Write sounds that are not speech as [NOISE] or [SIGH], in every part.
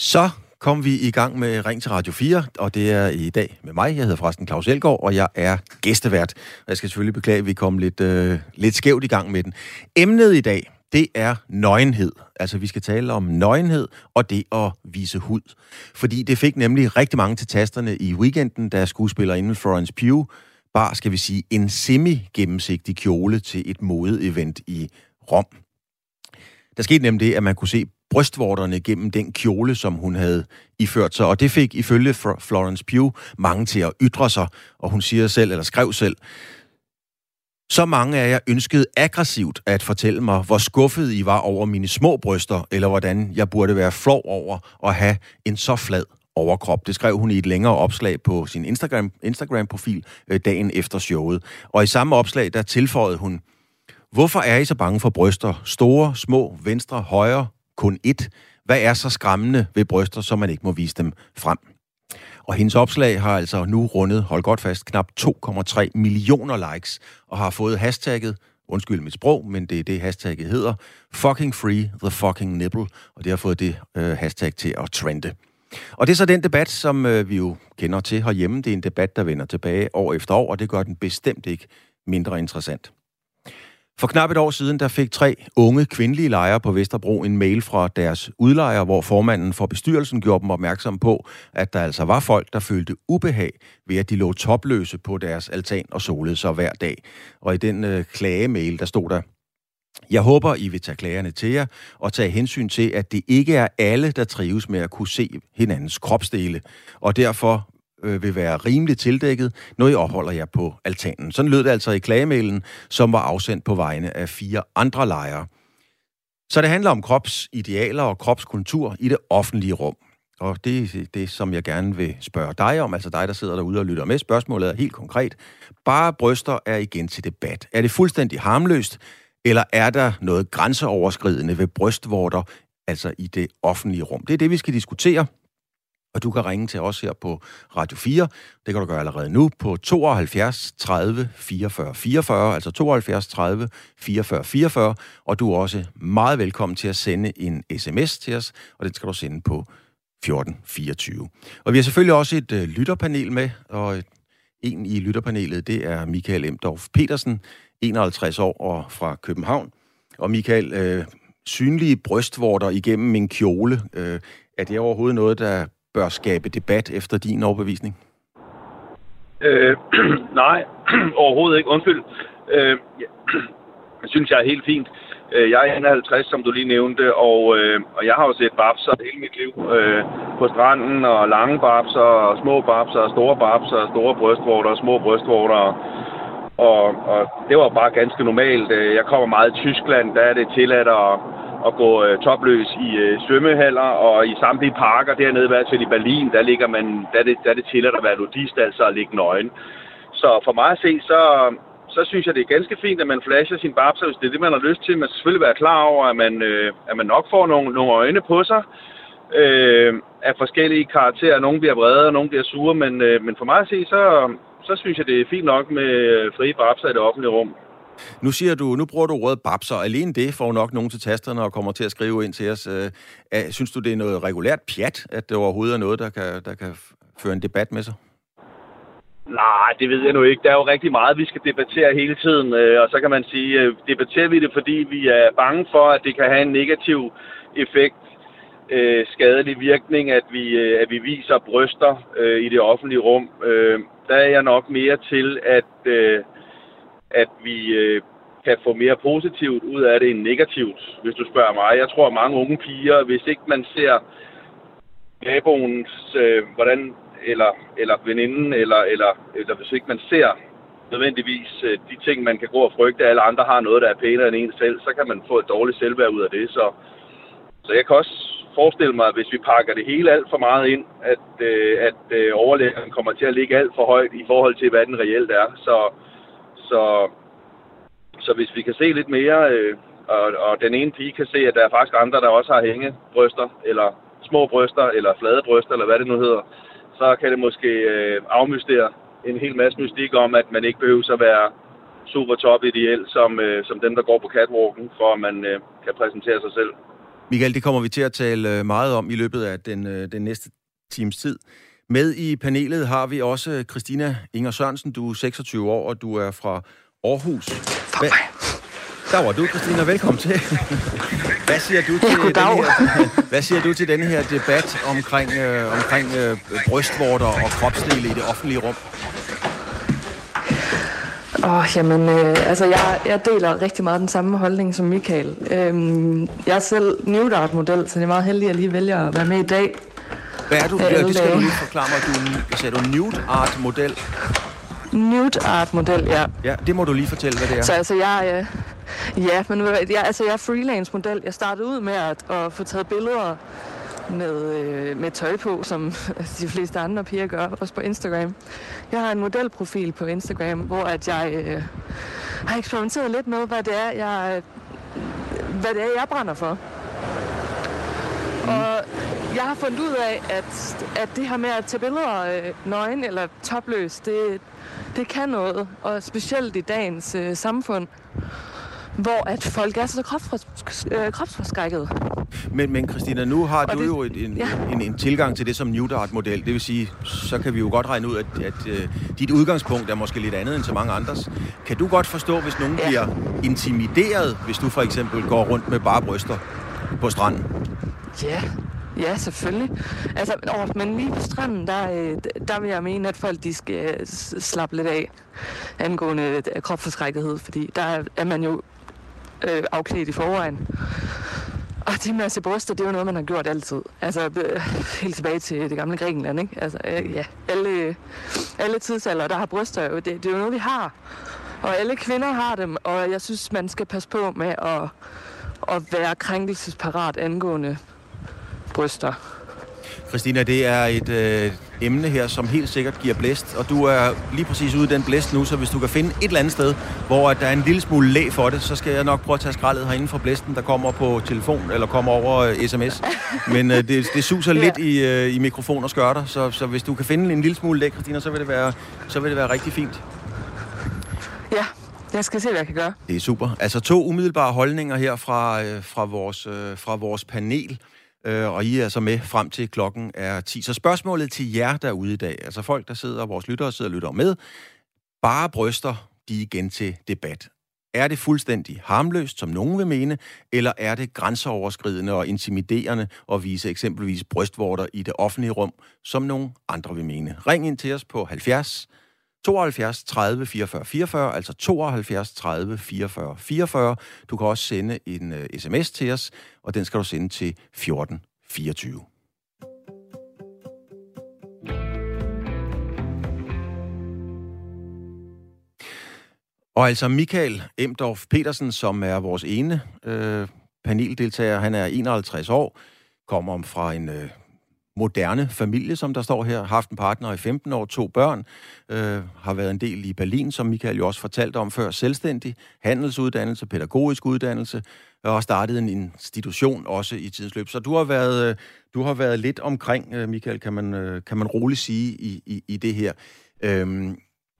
Så kom vi i gang med Ring til Radio 4, og det er i dag med mig. Jeg hedder forresten Claus Elgaard, og jeg er gæstevært. Jeg skal selvfølgelig beklage, at vi kom lidt, øh, lidt skævt i gang med den. Emnet i dag, det er nøgenhed. Altså, vi skal tale om nøgenhed og det at vise hud. Fordi det fik nemlig rigtig mange til tasterne i weekenden, da skuespillerinden Florence Pugh bar, skal vi sige, en semi-gennemsigtig kjole til et modeevent i Rom. Der skete nemlig det, at man kunne se brystvorterne gennem den kjole, som hun havde iført sig. Og det fik ifølge Florence Pugh mange til at ytre sig, og hun siger selv, eller skrev selv, så mange af jer ønskede aggressivt at fortælle mig, hvor skuffet I var over mine små bryster, eller hvordan jeg burde være flov over at have en så flad overkrop. Det skrev hun i et længere opslag på sin Instagram, Instagram-profil øh, dagen efter showet. Og i samme opslag, der tilføjede hun, Hvorfor er I så bange for bryster? Store, små, venstre, højre, kun ét. Hvad er så skræmmende ved bryster, som man ikke må vise dem frem? Og hendes opslag har altså nu rundet, hold godt fast, knap 2,3 millioner likes, og har fået hashtagget, undskyld mit sprog, men det er det hashtagget hedder, fucking free the fucking nipple, og det har fået det øh, hashtag til at trende. Og det er så den debat, som øh, vi jo kender til herhjemme. Det er en debat, der vender tilbage år efter år, og det gør den bestemt ikke mindre interessant. For knap et år siden, der fik tre unge kvindelige lejere på Vesterbro en mail fra deres udlejer, hvor formanden for bestyrelsen gjorde dem opmærksom på, at der altså var folk, der følte ubehag ved, at de lå topløse på deres altan og solede sig hver dag. Og i den øh, klagemail, der stod der, jeg håber, I vil tage klagerne til jer og tage hensyn til, at det ikke er alle, der trives med at kunne se hinandens kropsdele, og derfor øh, vil være rimeligt tildækket, når I opholder jer på altanen. Sådan lød det altså i klagemailen, som var afsendt på vegne af fire andre lejre. Så det handler om kropsidealer og kropskultur i det offentlige rum. Og det er det, som jeg gerne vil spørge dig om, altså dig, der sidder derude og lytter med. Spørgsmålet er helt konkret. Bare bryster er igen til debat. Er det fuldstændig harmløst, eller er der noget grænseoverskridende ved brystvorter, altså i det offentlige rum? Det er det, vi skal diskutere. Og du kan ringe til os her på Radio 4. Det kan du gøre allerede nu på 72 30 44 44, altså 72 30 44 44. Og du er også meget velkommen til at sende en sms til os, og den skal du sende på 1424. Og vi har selvfølgelig også et øh, lytterpanel med, og en i lytterpanelet, det er Michael Emdorf Petersen, 51 år og fra København. Og Michael, øh, synlige brystvorter igennem min kjole, øh, er det overhovedet noget, der bør skabe debat efter din overbevisning? Øh, [CLEARS THROAT] nej, [CLEARS THROAT] overhovedet ikke. Undskyld. Øh, [CLEARS THROAT] jeg synes, jeg er helt fint. Øh, jeg er 51, som du lige nævnte, og, øh, og jeg har jo set babser hele mit liv. Øh, på stranden, og lange babser, og små babser, og store babser, og store brystvorter, og små brystvorter. Og, og det var bare ganske normalt. Øh, jeg kommer meget i Tyskland, der er det tilladt at at gå øh, topløs i øh, svømmehaller og i samtlige parker dernede, i hvert fald i Berlin, der ligger man, der er det, der er det tilladt at være nudist, altså at ligge nøgen. Så for mig at se, så, så synes jeg, det er ganske fint, at man flasher sin babser, hvis det er det, man har lyst til. Man skal selvfølgelig være klar over, at man, øh, at man nok får nogle, nogle øjne på sig øh, af forskellige karakterer. Nogle bliver vrede, og nogle bliver sure, men, øh, men for mig at se, så, så synes jeg, det er fint nok med øh, frie babser i det offentlige rum. Nu siger du, nu bruger du ordet babser. Alene det får nok nogen til tasterne og kommer til at skrive ind til os. Øh, synes du, det er noget regulært pjat, at det overhovedet er noget, der kan, der kan føre en debat med sig? Nej, det ved jeg nu ikke. Der er jo rigtig meget, vi skal debattere hele tiden, øh, og så kan man sige, øh, debatterer vi det, fordi vi er bange for, at det kan have en negativ effekt, øh, skadelig virkning, at vi, øh, at vi viser bryster øh, i det offentlige rum. der er jeg nok mere til, at at vi øh, kan få mere positivt ud af det end negativt, hvis du spørger mig. Jeg tror, at mange unge piger, hvis ikke man ser naboens, øh, hvordan, eller, eller veninden, eller, eller, eller hvis ikke man ser nødvendigvis øh, de ting, man kan gå og frygte, at alle andre har noget, der er pænere end en selv, så kan man få et dårligt selvværd ud af det. Så, så jeg kan også forestille mig, at hvis vi pakker det hele alt for meget ind, at, øh, at øh, overlægeren kommer til at ligge alt for højt i forhold til, hvad den reelt er. Så, så, så hvis vi kan se lidt mere, øh, og, og den ene pige kan se, at der er faktisk andre, der også har hængebryster, eller små bryster, eller flade bryster, eller hvad det nu hedder, så kan det måske øh, afmystere en hel masse mystik om, at man ikke behøver at være super top ideel som, øh, som dem, der går på catwalken, for at man øh, kan præsentere sig selv. Michael, det kommer vi til at tale øh, meget om i løbet af den, øh, den næste times tid. Med i panelet har vi også Christina Inger Sørensen. Du er 26 år, og du er fra Aarhus. Hvad, der var du, Christina. Velkommen til. Hvad siger du til, ja, den her, hvad siger du til denne her debat omkring, øh, omkring øh, brystvorter og kropsdele i det offentlige rum? Åh, oh, jamen, øh, altså jeg, jeg deler rigtig meget den samme holdning som Michael. Øhm, jeg er selv New model så jeg er meget heldig at lige vælge at være med i dag. Hvad er du? Ja, det skal du lige forklare mig. Du, hvad sagde du? Nude Art Model? Nude Art Model, ja. Ja, det må du lige fortælle, hvad det er. Så altså, jeg, øh, ja, men jeg, altså, jeg er freelance model. Jeg startede ud med at, at få taget billeder med, øh, med tøj på, som [LAUGHS] de fleste andre piger gør, også på Instagram. Jeg har en modelprofil på Instagram, hvor at jeg øh, har eksperimenteret lidt med, hvad det er, jeg, hvad det er, jeg brænder for. Mm. Og jeg har fundet ud af, at, at det her med at tage billeder øh, nøgen eller topløs, det, det kan noget, og specielt i dagens øh, samfund hvor at folk er så øh, kropsforskrækket. Men, men Christina, nu har og du det, jo et, en, ja. en, en tilgang til det som Newdart-model. Det vil sige, så kan vi jo godt regne ud, at, at uh, dit udgangspunkt er måske lidt andet end så mange andres. Kan du godt forstå, hvis nogen ja. bliver intimideret, hvis du for eksempel går rundt med bare bryster på stranden? Ja, Ja, selvfølgelig. Altså, men lige på stranden, der, øh, der vil jeg mene, at folk de skal øh, slappe lidt af angående øh, kropforskrækkethed, fordi der er man jo øh, afklædt i forvejen. Og det med at se bryster, det er jo noget, man har gjort altid. Altså helt tilbage til det gamle Grækenland, ikke? Altså øh, ja, alle, alle tidsalder, der har bryster jo, det, det er jo noget, vi har. Og alle kvinder har dem, og jeg synes, man skal passe på med at, at være krænkelsesparat angående bryster. Christina, det er et øh, emne her, som helt sikkert giver blæst, og du er lige præcis ude i den blæst nu, så hvis du kan finde et eller andet sted, hvor der er en lille smule læ for det, så skal jeg nok prøve at tage skraldet herinde fra blæsten, der kommer på telefon eller kommer over øh, sms. Men øh, det, det suser [LAUGHS] ja. lidt i, øh, i mikrofon og skørter, så, så hvis du kan finde en lille smule læ, Christina, så vil det være, så vil det være rigtig fint. Ja, jeg skal se, hvad jeg kan gøre. Det er super. Altså to umiddelbare holdninger her fra, øh, fra, vores, øh, fra vores panel øh, og I er så med frem til klokken er 10. Så spørgsmålet til jer derude i dag, altså folk, der sidder, vores lyttere sidder og lytter med, bare bryster de igen til debat. Er det fuldstændig harmløst, som nogen vil mene, eller er det grænseoverskridende og intimiderende at vise eksempelvis brystvorter i det offentlige rum, som nogen andre vil mene? Ring ind til os på 70 72 30 44 44, altså 72 30 44 44. Du kan også sende en øh, uh, sms til os, og den skal du sende til 14 24. Og altså Michael Emdorf Petersen, som er vores ene øh, paneldeltager, han er 51 år, kommer om fra en øh, moderne familie, som der står her, har haft en partner i 15 år, to børn, øh, har været en del i Berlin, som Michael jo også fortalte om før, selvstændig, handelsuddannelse, pædagogisk uddannelse, og startet en institution også i tidens løb. Så du har været, øh, du har været lidt omkring, øh, Michael, kan man, øh, kan man roligt sige, i, i, i det her. Øhm,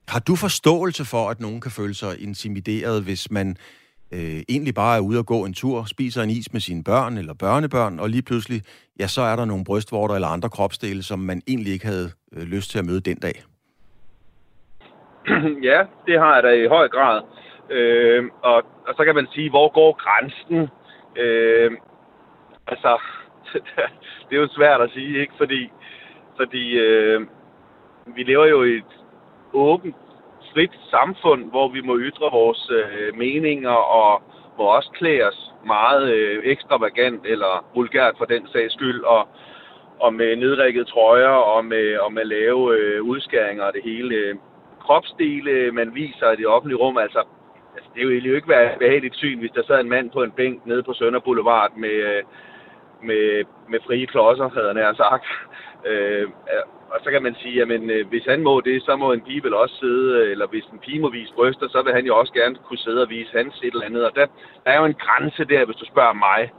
har du forståelse for, at nogen kan føle sig intimideret, hvis man øh, egentlig bare er ude og gå en tur, spiser en is med sine børn eller børnebørn, og lige pludselig, ja, så er der nogle brystvorter eller andre kropsdele, som man egentlig ikke havde øh, lyst til at møde den dag. [CLEARS THROAT] Ja, det har jeg da i høj grad. Øh, og, og så kan man sige, hvor går grænsen? Øh, altså, [LAUGHS] det er jo svært at sige, ikke? Fordi, fordi øh, vi lever jo i et åbent frit samfund, hvor vi må ytre vores øh, meninger og må også klæde os meget øh, ekstravagant eller vulgært for den sags skyld, og, og med nedrækket trøjer og med, og med lave øh, udskæringer og det hele. Kropsdele, man viser i det offentlige rum, altså, altså det ville jo ikke være behageligt syn, hvis der sad en mand på en bænk nede på Sønder Boulevard med, øh, med, med frie klodser, havde han sagt. Øh, og så kan man sige, at øh, hvis han må det, så må en pige vel også sidde, eller hvis en pige må vise bryster, så vil han jo også gerne kunne sidde og vise hans et eller andet. Og der, der er jo en grænse der, hvis du spørger mig.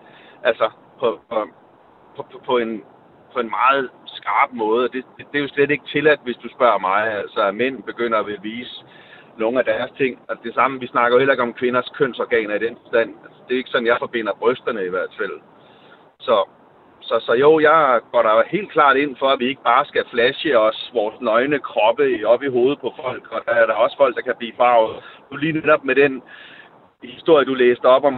Altså, på, på, på, på, en, på en meget skarp måde. Det, det, det er jo slet ikke tilladt, hvis du spørger mig. Altså, at mænd begynder at vise nogle af deres ting. Og det samme, vi snakker jo heller ikke om kvinders kønsorganer i den forstand. Altså, det er ikke sådan, jeg forbinder brysterne i hvert fald. Så, så, så jo, jeg går der helt klart ind for, at vi ikke bare skal flashe os vores nøgne kroppe op i hovedet på folk, og der er der også folk, der kan blive farvet. Du lige netop med den historie, du læste op om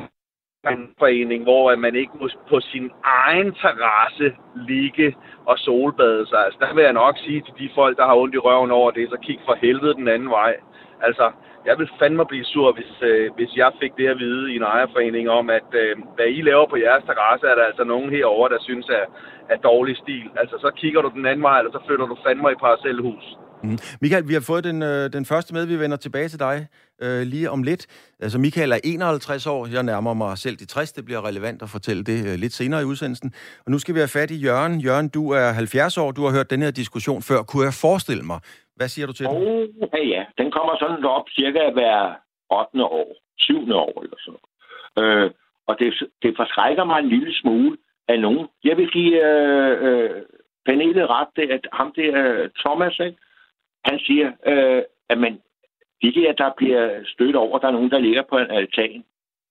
en forening, hvor man ikke må på sin egen terrasse ligge og solbade sig. Altså, der vil jeg nok sige til de folk, der har ondt i røven over det, så kig for helvede den anden vej. Altså, jeg vil fandme blive sur, hvis, øh, hvis jeg fik det at vide i en ejerforening om, at øh, hvad I laver på jeres terrasse, er der altså nogen herover der synes er, er dårlig stil. Altså, så kigger du den anden vej, eller så flytter du fandme i parcelhus. Mm. Michael, vi har fået den, øh, den første med, vi vender tilbage til dig øh, lige om lidt. Altså, Michael er 51 år, jeg nærmer mig selv de 60, det bliver relevant at fortælle det øh, lidt senere i udsendelsen. Og nu skal vi have fat i Jørgen. Jørgen, du er 70 år, du har hørt den her diskussion før. Kunne jeg forestille mig, hvad siger du til oh, Åh, Ja, ja, den kommer sådan op cirka hver 8. år, 7. år eller sådan øh, Og det, det forskrækker mig en lille smule af nogen. Jeg vil give øh, øh, panelet ret, det, at ham der øh, Thomas, ikke? Han siger, øh, at man, de der, der bliver stødt over, der er nogen, der ligger på en altan,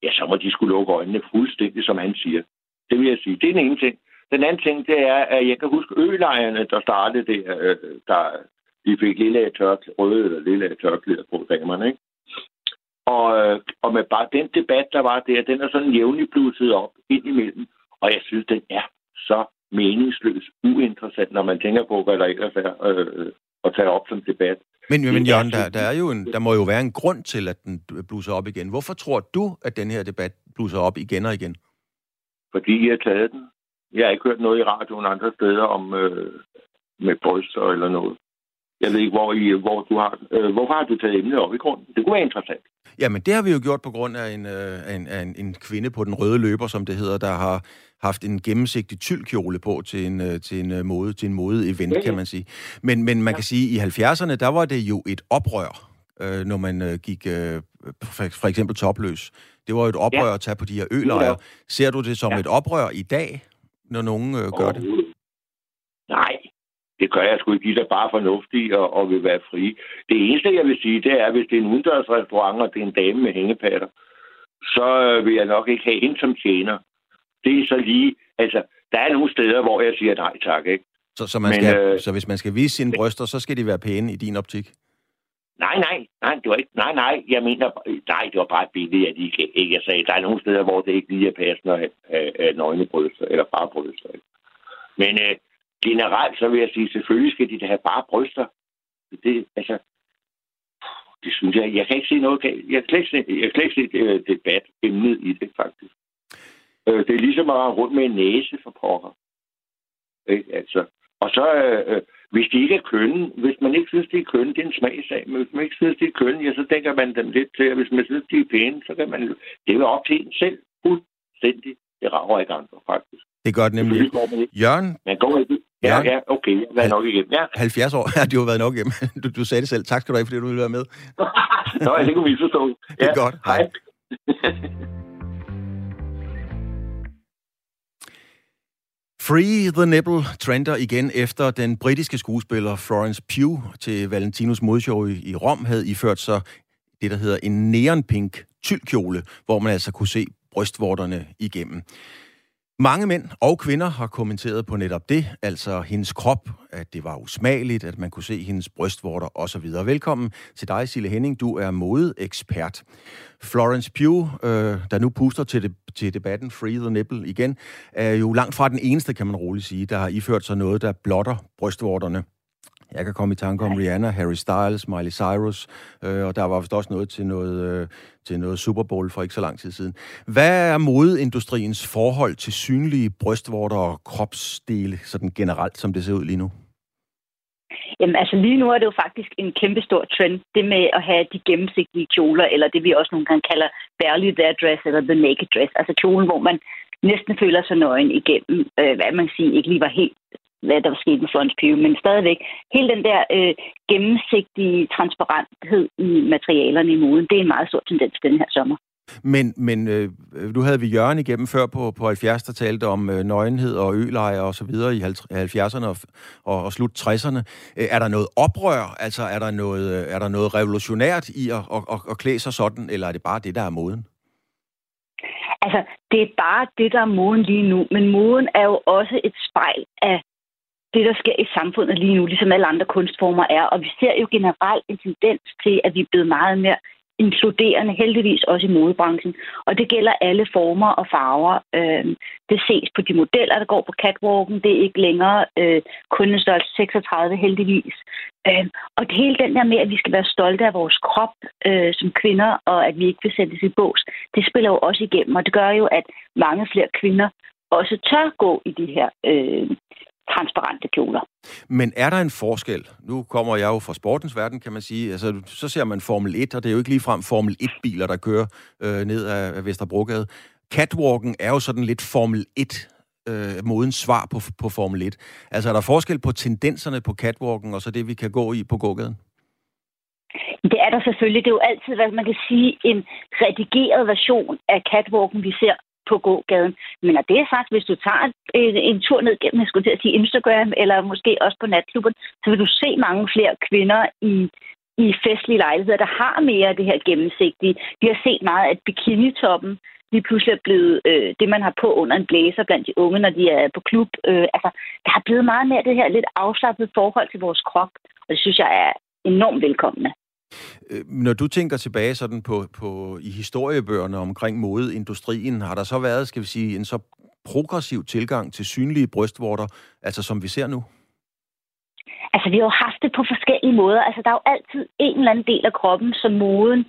ja, så må de skulle lukke øjnene fuldstændig, som han siger. Det vil jeg sige. Det er den ene ting. Den anden ting, det er, at jeg kan huske ølejerne, der startede det, øh, der de fik lille tørklæder, røde eller lille tørklæder på damerne, ikke? Og, øh, og med bare den debat, der var der, den er sådan jævnligt blusset op ind imellem. Og jeg synes, den er så meningsløs, uinteressant, når man tænker på, hvad der ellers er øh, at tage op som debat. Men, men Jørgen, der, der, er jo en, der må jo være en grund til, at den blusser op igen. Hvorfor tror du, at den her debat blusser op igen og igen? Fordi jeg har taget den. Jeg har ikke hørt noget i radioen andre steder om øh, med bryster eller noget. Jeg ved ikke, hvor, I, hvor du har... Øh, hvorfor har du taget emnet op i grunden? Det kunne være interessant. Jamen, det har vi jo gjort på grund af en, øh, en, en, en kvinde på den røde løber, som det hedder, der har haft en gennemsigtig tyldkjole på til en, øh, til en øh, mode, til en mode-event, kan man sige. Men, men man ja. kan sige, at i 70'erne, der var det jo et oprør, øh, når man øh, gik øh, for, for eksempel topløs. Det var jo et oprør ja. at tage på de her ølejre. Ser du det som ja. et oprør i dag, når nogen øh, gør det? Nej, det gør jeg sgu ikke. De er bare fornuftige og, og vil være frie. Det eneste, jeg vil sige, det er, hvis det er en udendørsrestaurant, og det er en dame med hængepatter, så øh, vil jeg nok ikke have hende som tjener. Det er så lige... Altså, der er nogle steder, hvor jeg siger nej tak, ikke? Så, så, man Men, skal, øh, så hvis man skal vise sine bryster, så skal de være pæne i din optik? Nej, nej, nej, det var ikke, nej, nej, jeg mener, nej, det var bare billede, at de ikke, jeg sagde, der er nogle steder, hvor det ikke lige er passende at have nøgne bryster, eller bare bryster. Men øh, generelt, så vil jeg sige, selvfølgelig skal de da have bare bryster. Det, altså, det synes jeg, jeg kan ikke se noget, jeg kan slet ikke se, jeg kan slet ikke se uh, debat emnet i det, faktisk. Uh, det er ligesom at rende rundt med en næse for pokker. Ikke? Altså, og så, uh, hvis de ikke er kønne, hvis man ikke synes, de er kønne, det er en smagsag, men hvis man ikke synes, de er kønne, ja, så tænker man dem lidt til, hvis man synes, de er pæne, så kan man, det er op til en selv, fuldstændig. Det rager ikke andre, faktisk. Det gør det nemlig. Jørgen? Man går ikke, Ja, ja, okay. Jeg har nok igennem. Ja. 70 år. [LAUGHS] Ja, du har været nok igennem. Du, du sagde det selv. Tak skal du have, fordi du ville være med. [LAUGHS] Nå, jeg kunne misforstå. Ja. Det er godt. Hej. [LAUGHS] Free the Nipple trender igen efter den britiske skuespiller Florence Pugh til Valentinos modshow i Rom havde iført sig det, der hedder en neonpink tyldkjole, hvor man altså kunne se brystvorterne igennem. Mange mænd og kvinder har kommenteret på netop det, altså hendes krop, at det var usmageligt, at man kunne se hendes brystvorter osv. Velkommen til dig, Sille Henning. Du er modeekspert. Florence Pugh, øh, der nu puster til, det, til debatten Free the Nipple igen, er jo langt fra den eneste, kan man roligt sige, der har iført sig noget, der blotter brystvorterne. Jeg kan komme i tanke om Rihanna, Harry Styles, Miley Cyrus, øh, og der var vist også noget til noget, øh, til noget Super Bowl for ikke så lang tid siden. Hvad er modeindustriens forhold til synlige brystvorter og kropsdele, sådan generelt, som det ser ud lige nu? Jamen altså lige nu er det jo faktisk en kæmpe stor trend, det med at have de gennemsigtige kjoler, eller det vi også nogle gange kalder barely there dress, eller the naked dress, altså kjolen, hvor man næsten føler sig nøgen igennem, øh, hvad man siger, ikke lige var helt hvad der var sket med Florence Pugh, men stadigvæk, hele den der øh, gennemsigtige transparenthed i materialerne i moden, det er en meget stor tendens den her sommer. Men, men øh, nu havde vi Jørgen igennem før på, på 70, der talte om øh, nøgenhed og ølejer og så videre i 70'erne og, og, og slut 60'erne. Øh, er der noget oprør? Altså er der noget, øh, er der noget revolutionært i at, at, at, at klæde sig sådan, eller er det bare det, der er moden? Altså, det er bare det, der er moden lige nu. Men moden er jo også et spejl af det, der sker i samfundet lige nu, ligesom alle andre kunstformer er. Og vi ser jo generelt en tendens til, at vi er blevet meget mere inkluderende, heldigvis også i modebranchen. Og det gælder alle former og farver. Øh, det ses på de modeller, der går på catwalken. Det er ikke længere øh, kun en størrelse 36, heldigvis. Øh, og det hele den der med, at vi skal være stolte af vores krop øh, som kvinder, og at vi ikke vil sættes i bås, det spiller jo også igennem. Og det gør jo, at mange flere kvinder også tør gå i de her øh, transparente kjoler. Men er der en forskel? Nu kommer jeg jo fra sportens verden, kan man sige. Altså, så ser man Formel 1, og det er jo ikke ligefrem Formel 1-biler, der kører øh, ned af Vesterbrogade. Catwalken er jo sådan lidt Formel 1 øh, modens svar på, på Formel 1. Altså er der forskel på tendenserne på catwalken, og så det, vi kan gå i på gågaden? Det er der selvfølgelig. Det er jo altid, hvad man kan sige, en redigeret version af catwalken, vi ser på gågaden. Men når det er sagt, hvis du tager en, en tur ned gennem, jeg skulle til at sige Instagram, eller måske også på natklubben, så vil du se mange flere kvinder i, i festlige lejligheder, der har mere af det her gennemsigtige. Vi har set meget, at bikinitoppen lige pludselig er blevet øh, det, man har på under en blæser blandt de unge, når de er på klub. Øh, altså, der har blevet meget mere det her lidt afslappet forhold til vores krop, og det synes jeg er enormt velkomne. Øh, når du tænker tilbage sådan på, på i historiebøgerne omkring modeindustrien, har der så været, skal vi sige, en så progressiv tilgang til synlige brystvorter, altså som vi ser nu? Altså, vi har jo haft det på forskellige måder. Altså, der er jo altid en eller anden del af kroppen, som moden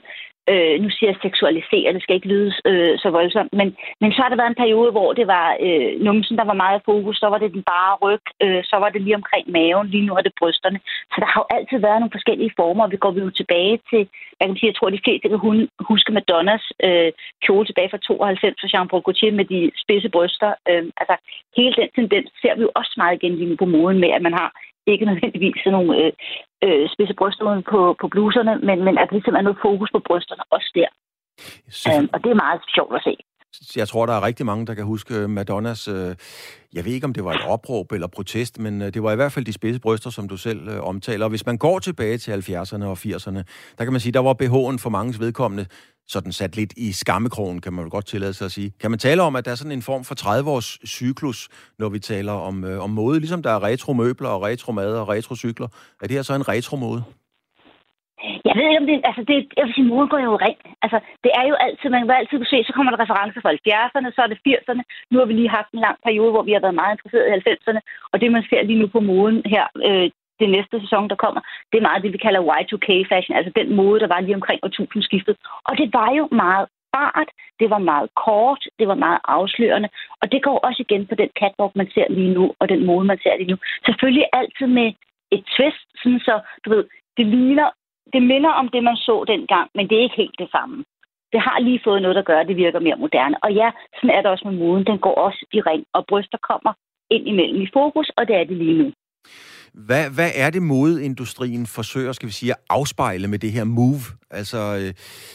øh, nu siger jeg seksualisere, det skal ikke lyde øh, så voldsomt, men, men så har der været en periode, hvor det var øh, numsen, der var meget fokus, så var det den bare ryg, øh, så var det lige omkring maven, lige nu er det brysterne. Så der har jo altid været nogle forskellige former, og vi går vi jo tilbage til, jeg kan sige, jeg tror, de fleste kan huske Madonnas øh, kjole tilbage fra 92 for Jean-Paul Gaultier med de spidse bryster. Øh, altså, hele den tendens ser vi jo også meget igen lige nu på moden med, at man har ikke nødvendigvis sådan nogle øh, øh, spidse bryster på, på bluserne, men, men at der ligesom er noget fokus på brysterne også der. Um, og det er meget sjovt at se. Jeg tror, der er rigtig mange, der kan huske øh, Madonnas, øh, jeg ved ikke, om det var et opråb eller protest, men øh, det var i hvert fald de spidse bryster, som du selv øh, omtaler. Og hvis man går tilbage til 70'erne og 80'erne, der kan man sige, der var BH'en for mangens vedkommende sådan sat lidt i skammekrogen, kan man godt tillade sig at sige. Kan man tale om, at der er sådan en form for 30-års cyklus, når vi taler om, øh, om mode, ligesom der er retromøbler og retromad og retrocykler? Er det her så en retromode? Jeg ved ikke, om det... Altså, det, jeg vil sige, mode går jo rent. Altså, det er jo altid... Man kan altid kunne se, så kommer der referencer fra 70'erne, så er det 80'erne. Nu har vi lige haft en lang periode, hvor vi har været meget interesseret i 90'erne. Og det, man ser lige nu på moden her, øh, det næste sæson, der kommer, det er meget det, vi kalder Y2K-fashion, altså den mode, der var lige omkring årtusindskiftet. Og det var jo meget fart, det var meget kort, det var meget afslørende, og det går også igen på den catwalk, man ser lige nu, og den mode, man ser lige nu. Selvfølgelig altid med et twist, sådan så, du ved, det ligner, det minder om det, man så dengang, men det er ikke helt det samme. Det har lige fået noget, der gør, at det virker mere moderne. Og ja, sådan er det også med moden. Den går også i ring, og bryster kommer ind imellem i fokus, og det er det lige nu. Hvad, hvad er det, modeindustrien forsøger, skal vi sige, at afspejle med det her move? Altså,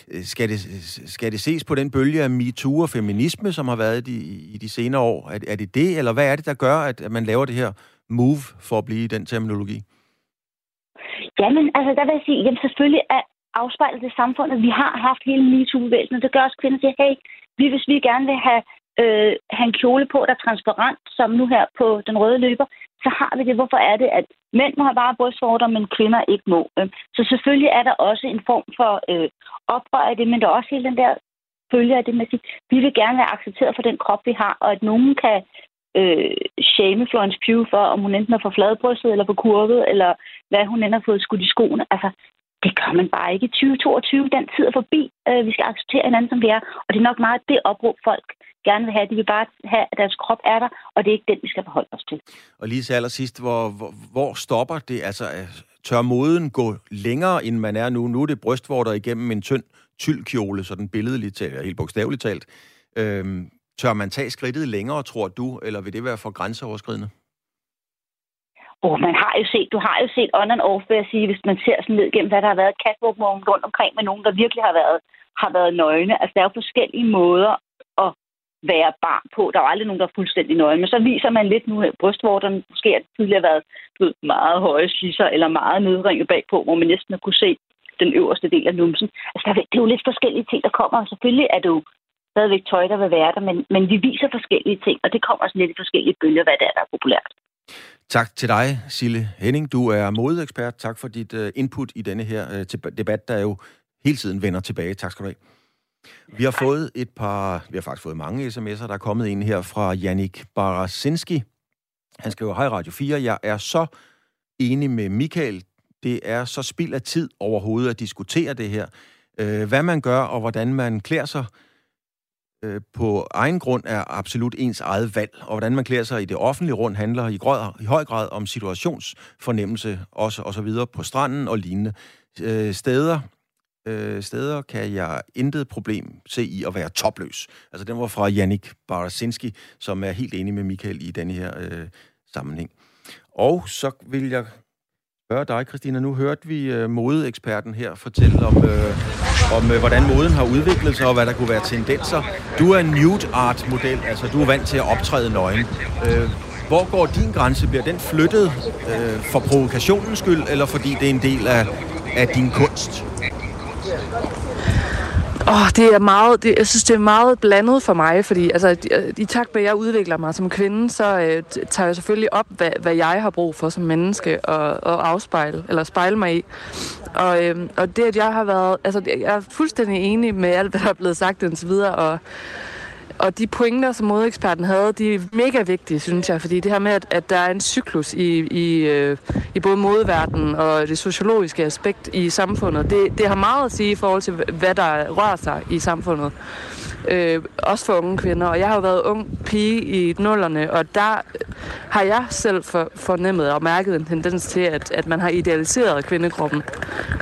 øh, skal det, skal det ses på den bølge af MeToo og feminisme, som har været i, i de senere år? Er, er det det, eller hvad er det, der gør, at, at man laver det her move, for at blive den terminologi? Jamen, altså, der vil jeg sige, jamen selvfølgelig er afspejlet det samfundet. Vi har haft hele MeToo-bevægelsen, og det gør også kvinder til, hey, vi, hvis vi gerne vil have øh, have en kjole på, der er transparent, som nu her på den røde løber, så har vi det. Hvorfor er det, at mænd må have bare brystvorter, men kvinder ikke må? Øhm, så selvfølgelig er der også en form for øh, oprør af det, men der er også hele den der følge af det med at sige, vi vil gerne være accepteret for den krop, vi har, og at nogen kan øh, shame Florence Pugh for, om hun enten er for fladbrystet eller for kurvet, eller hvad hun end har fået skudt i skoene. Altså, det gør man bare ikke 2022. Den tid er forbi. Øh, vi skal acceptere hinanden, som vi er. Og det er nok meget det opråb, folk gerne vil have. De vil bare have, at deres krop er der, og det er ikke den, vi skal forholde os til. Og lige til allersidst, hvor, hvor, hvor stopper det? Altså, øh, tør moden gå længere, end man er nu? Nu er det brystvorter igennem en tynd tyldkjole, sådan billedligt talt, helt bogstaveligt talt. Øhm, tør man tage skridtet længere, tror du, eller vil det være for grænseoverskridende? Oh, man har jo set, du har jo set on and off, vil jeg sige, hvis man ser sådan ned gennem, hvad der har været catwalk rundt omkring med nogen, der virkelig har været, har været nøgne. Altså, der er jo forskellige måder at være barn på. Der er aldrig nogen, der er fuldstændig nøgne. Men så viser man lidt nu, at brystvorterne måske har tidligere været ved, meget høje slisser eller meget nedringet bagpå, hvor man næsten har kunne se den øverste del af numsen. Altså, der er, det er jo lidt forskellige ting, der kommer. Og selvfølgelig er det jo stadigvæk tøj, der vil være der, men, men vi viser forskellige ting, og det kommer også lidt i forskellige bølger, hvad det er, der er populært. Tak til dig, Sille Henning. Du er modeekspert. Tak for dit uh, input i denne her uh, debat, der jo hele tiden vender tilbage. Tak skal du have. Vi har fået et par, vi har faktisk fået mange sms'er. Der er kommet en her fra Jannik Barasinski. Han skriver, hej Radio 4, jeg er så enig med Michael. Det er så spild af tid overhovedet at diskutere det her. Øh, hvad man gør, og hvordan man klæder sig øh, på egen grund, er absolut ens eget valg. Og hvordan man klæder sig i det offentlige rum, handler i, grad, i høj grad om situationsfornemmelse, også, og så videre på stranden og lignende øh, steder. Øh, steder kan jeg intet problem se i at være topløs. Altså den var fra Jannik Barasinski, som er helt enig med Michael i denne her øh, sammenhæng. Og så vil jeg spørge dig, Christina. Nu hørte vi øh, modeeksperten her fortælle om, øh, om øh, hvordan moden har udviklet sig, og hvad der kunne være tendenser. Du er en nude art model, altså du er vant til at optræde nøgen. Øh, hvor går din grænse? Bliver den flyttet øh, for provokationens skyld, eller fordi det er en del af, af din kunst? Åh, oh, det er meget, det, jeg synes, det er meget blandet for mig, fordi altså, i takt med, at jeg udvikler mig som kvinde, så øh, tager jeg selvfølgelig op, hvad, hvad jeg har brug for som menneske og, og afspejle, eller spejle mig i. Og, øh, og det, at jeg har været, altså, jeg er fuldstændig enig med alt, hvad der er blevet sagt indtil videre, og og de pointer, som modeeksperten havde, de er mega vigtige, synes jeg, fordi det her med, at, at der er en cyklus i, i, øh, i både modeverdenen og det sociologiske aspekt i samfundet, det, det har meget at sige i forhold til, hvad der rører sig i samfundet. Øh, også for unge kvinder. Og jeg har jo været ung pige i nullerne, og der har jeg selv for, fornemmet og mærket en tendens til, at, at man har idealiseret kvindekroppen.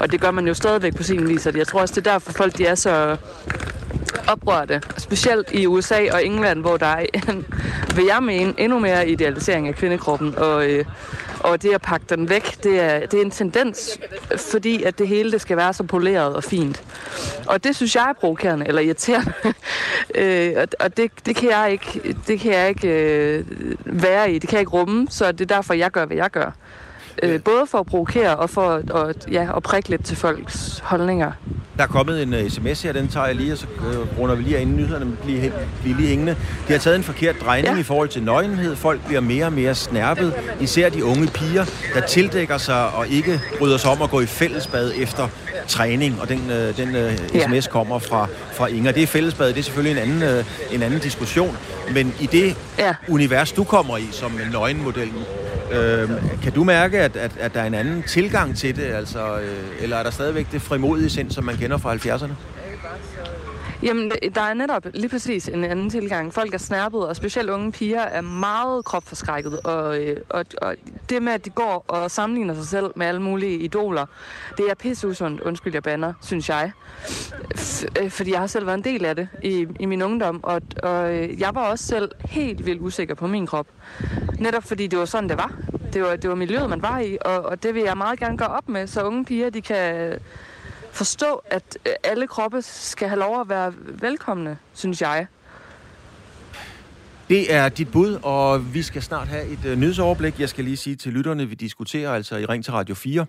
Og det gør man jo stadigvæk på sin vis, og jeg tror også, det er derfor folk de er så oprørte, specielt i USA og England, hvor der er, vil jeg mene, endnu mere idealisering af kvindekroppen, og, øh, og det at pakke den væk, det er, det er en tendens, fordi at det hele det skal være så poleret og fint. Og det synes jeg er provokerende, eller irriterende, [LAUGHS] øh, og, og det, det kan jeg ikke, det kan jeg ikke øh, være i, det kan jeg ikke rumme, så det er derfor, jeg gør, hvad jeg gør. Øh, både for at provokere og for at, ja, at prikke lidt til folks holdninger. Der er kommet en uh, sms her, den tager jeg lige, og så uh, runder vi lige ind i nyhederne, bliver, bliver lige hængende. De har taget en forkert drejning ja. i forhold til nøgenhed. Folk bliver mere og mere snærpet, især de unge piger, der tildækker sig og ikke bryder sig om at gå i fællesbad efter træning, og den, uh, den uh, sms ja. kommer fra, fra Inger. Det er fællesbad, det er selvfølgelig en anden, uh, en anden diskussion, men i det ja. univers, du kommer i som nøgenmodel, Øh, kan du mærke, at, at, at der er en anden tilgang til det, altså, øh, eller er der stadigvæk det frimodige sind, som man kender fra 70'erne? Jamen, øh, der er netop lige præcis en anden tilgang. Folk er snærpet, og specielt unge piger er meget kropforskrækket. Og, øh, og, og det med, at de går og sammenligner sig selv med alle mulige idoler, det er pisseusundt, undskyld jeg banner, synes jeg. F- øh, fordi jeg har selv været en del af det i, i min ungdom, og, og jeg var også selv helt vildt usikker på min krop. Netop fordi det var sådan, det var. Det var, det var miljøet, man var i, og, og det vil jeg meget gerne gøre op med, så unge piger, de kan forstå, at øh, alle kroppe skal have lov at være velkomne, synes jeg. Det er dit bud, og vi skal snart have et øh, nyhedsoverblik. Jeg skal lige sige til lytterne, vi diskuterer altså i Ring til Radio 4,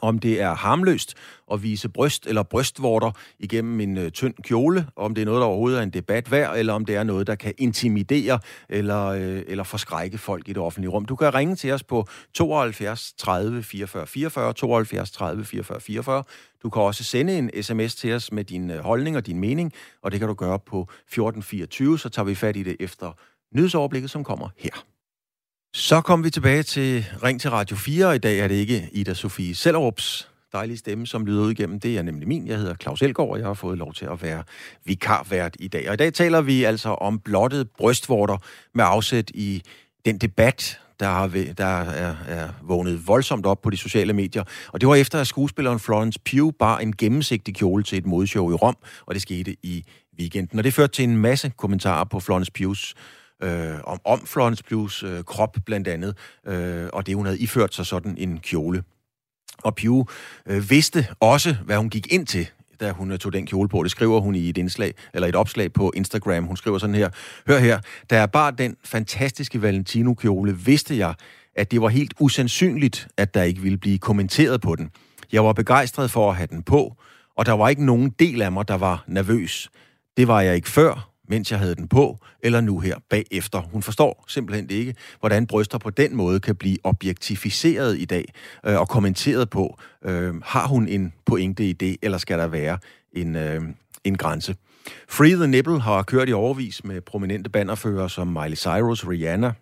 om det er harmløst at vise bryst eller brystvorter igennem en øh, tynd kjole, om det er noget, der overhovedet er en debat værd, eller om det er noget, der kan intimidere eller, øh, eller forskrække folk i det offentlige rum. Du kan ringe til os på 72 30 44 44, 72 30 44 44. Du kan også sende en sms til os med din øh, holdning og din mening, og det kan du gøre på 1424, så tager vi fat i det efter nyhedsoverblikket, som kommer her. Så kom vi tilbage til Ring til Radio 4, og i dag er det ikke Ida Sofie Sellerups dejlige stemme, som lyder ud igennem. Det er nemlig min. Jeg hedder Claus Elgaard, og jeg har fået lov til at være vikarvært i dag. Og i dag taler vi altså om blottet brystvorter med afsæt i den debat, der, har, der er, er vågnet voldsomt op på de sociale medier. Og det var efter, at skuespilleren Florence Pugh bar en gennemsigtig kjole til et modeshow i Rom, og det skete i weekenden. Og det førte til en masse kommentarer på Florence Pughs øh, om, om Florence Pughs øh, krop blandt andet, øh, og det hun havde iført sig sådan en kjole. Og Pugh øh, vidste også, hvad hun gik ind til, da hun øh, tog den kjole på. Det skriver hun i et indslag, eller et opslag på Instagram. Hun skriver sådan her. Hør her, da jeg bare den fantastiske Valentino-kjole, vidste jeg, at det var helt usandsynligt, at der ikke ville blive kommenteret på den. Jeg var begejstret for at have den på, og der var ikke nogen del af mig, der var nervøs. Det var jeg ikke før, mens jeg havde den på, eller nu her bagefter. Hun forstår simpelthen ikke, hvordan bryster på den måde kan blive objektificeret i dag øh, og kommenteret på. Øh, har hun en pointe i det, eller skal der være en, øh, en grænse? Free the Nipple har kørt i overvis med prominente bannerfører som Miley Cyrus, Rihanna,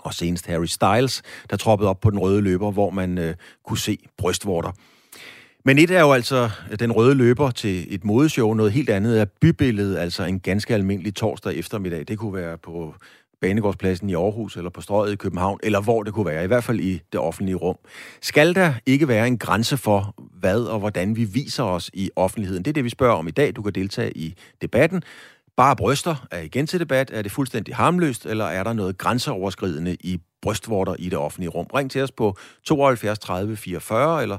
og senest Harry Styles, der troppede op på den røde løber, hvor man øh, kunne se brystvorter. Men et er jo altså den røde løber til et modeshow, noget helt andet er bybilledet, altså en ganske almindelig torsdag eftermiddag. Det kunne være på Banegårdspladsen i Aarhus, eller på Strøget i København, eller hvor det kunne være, i hvert fald i det offentlige rum. Skal der ikke være en grænse for, hvad og hvordan vi viser os i offentligheden? Det er det, vi spørger om i dag. Du kan deltage i debatten. Bare bryster er igen til debat. Er det fuldstændig harmløst, eller er der noget grænseoverskridende i brystvorter i det offentlige rum? Ring til os på 72 30 44, eller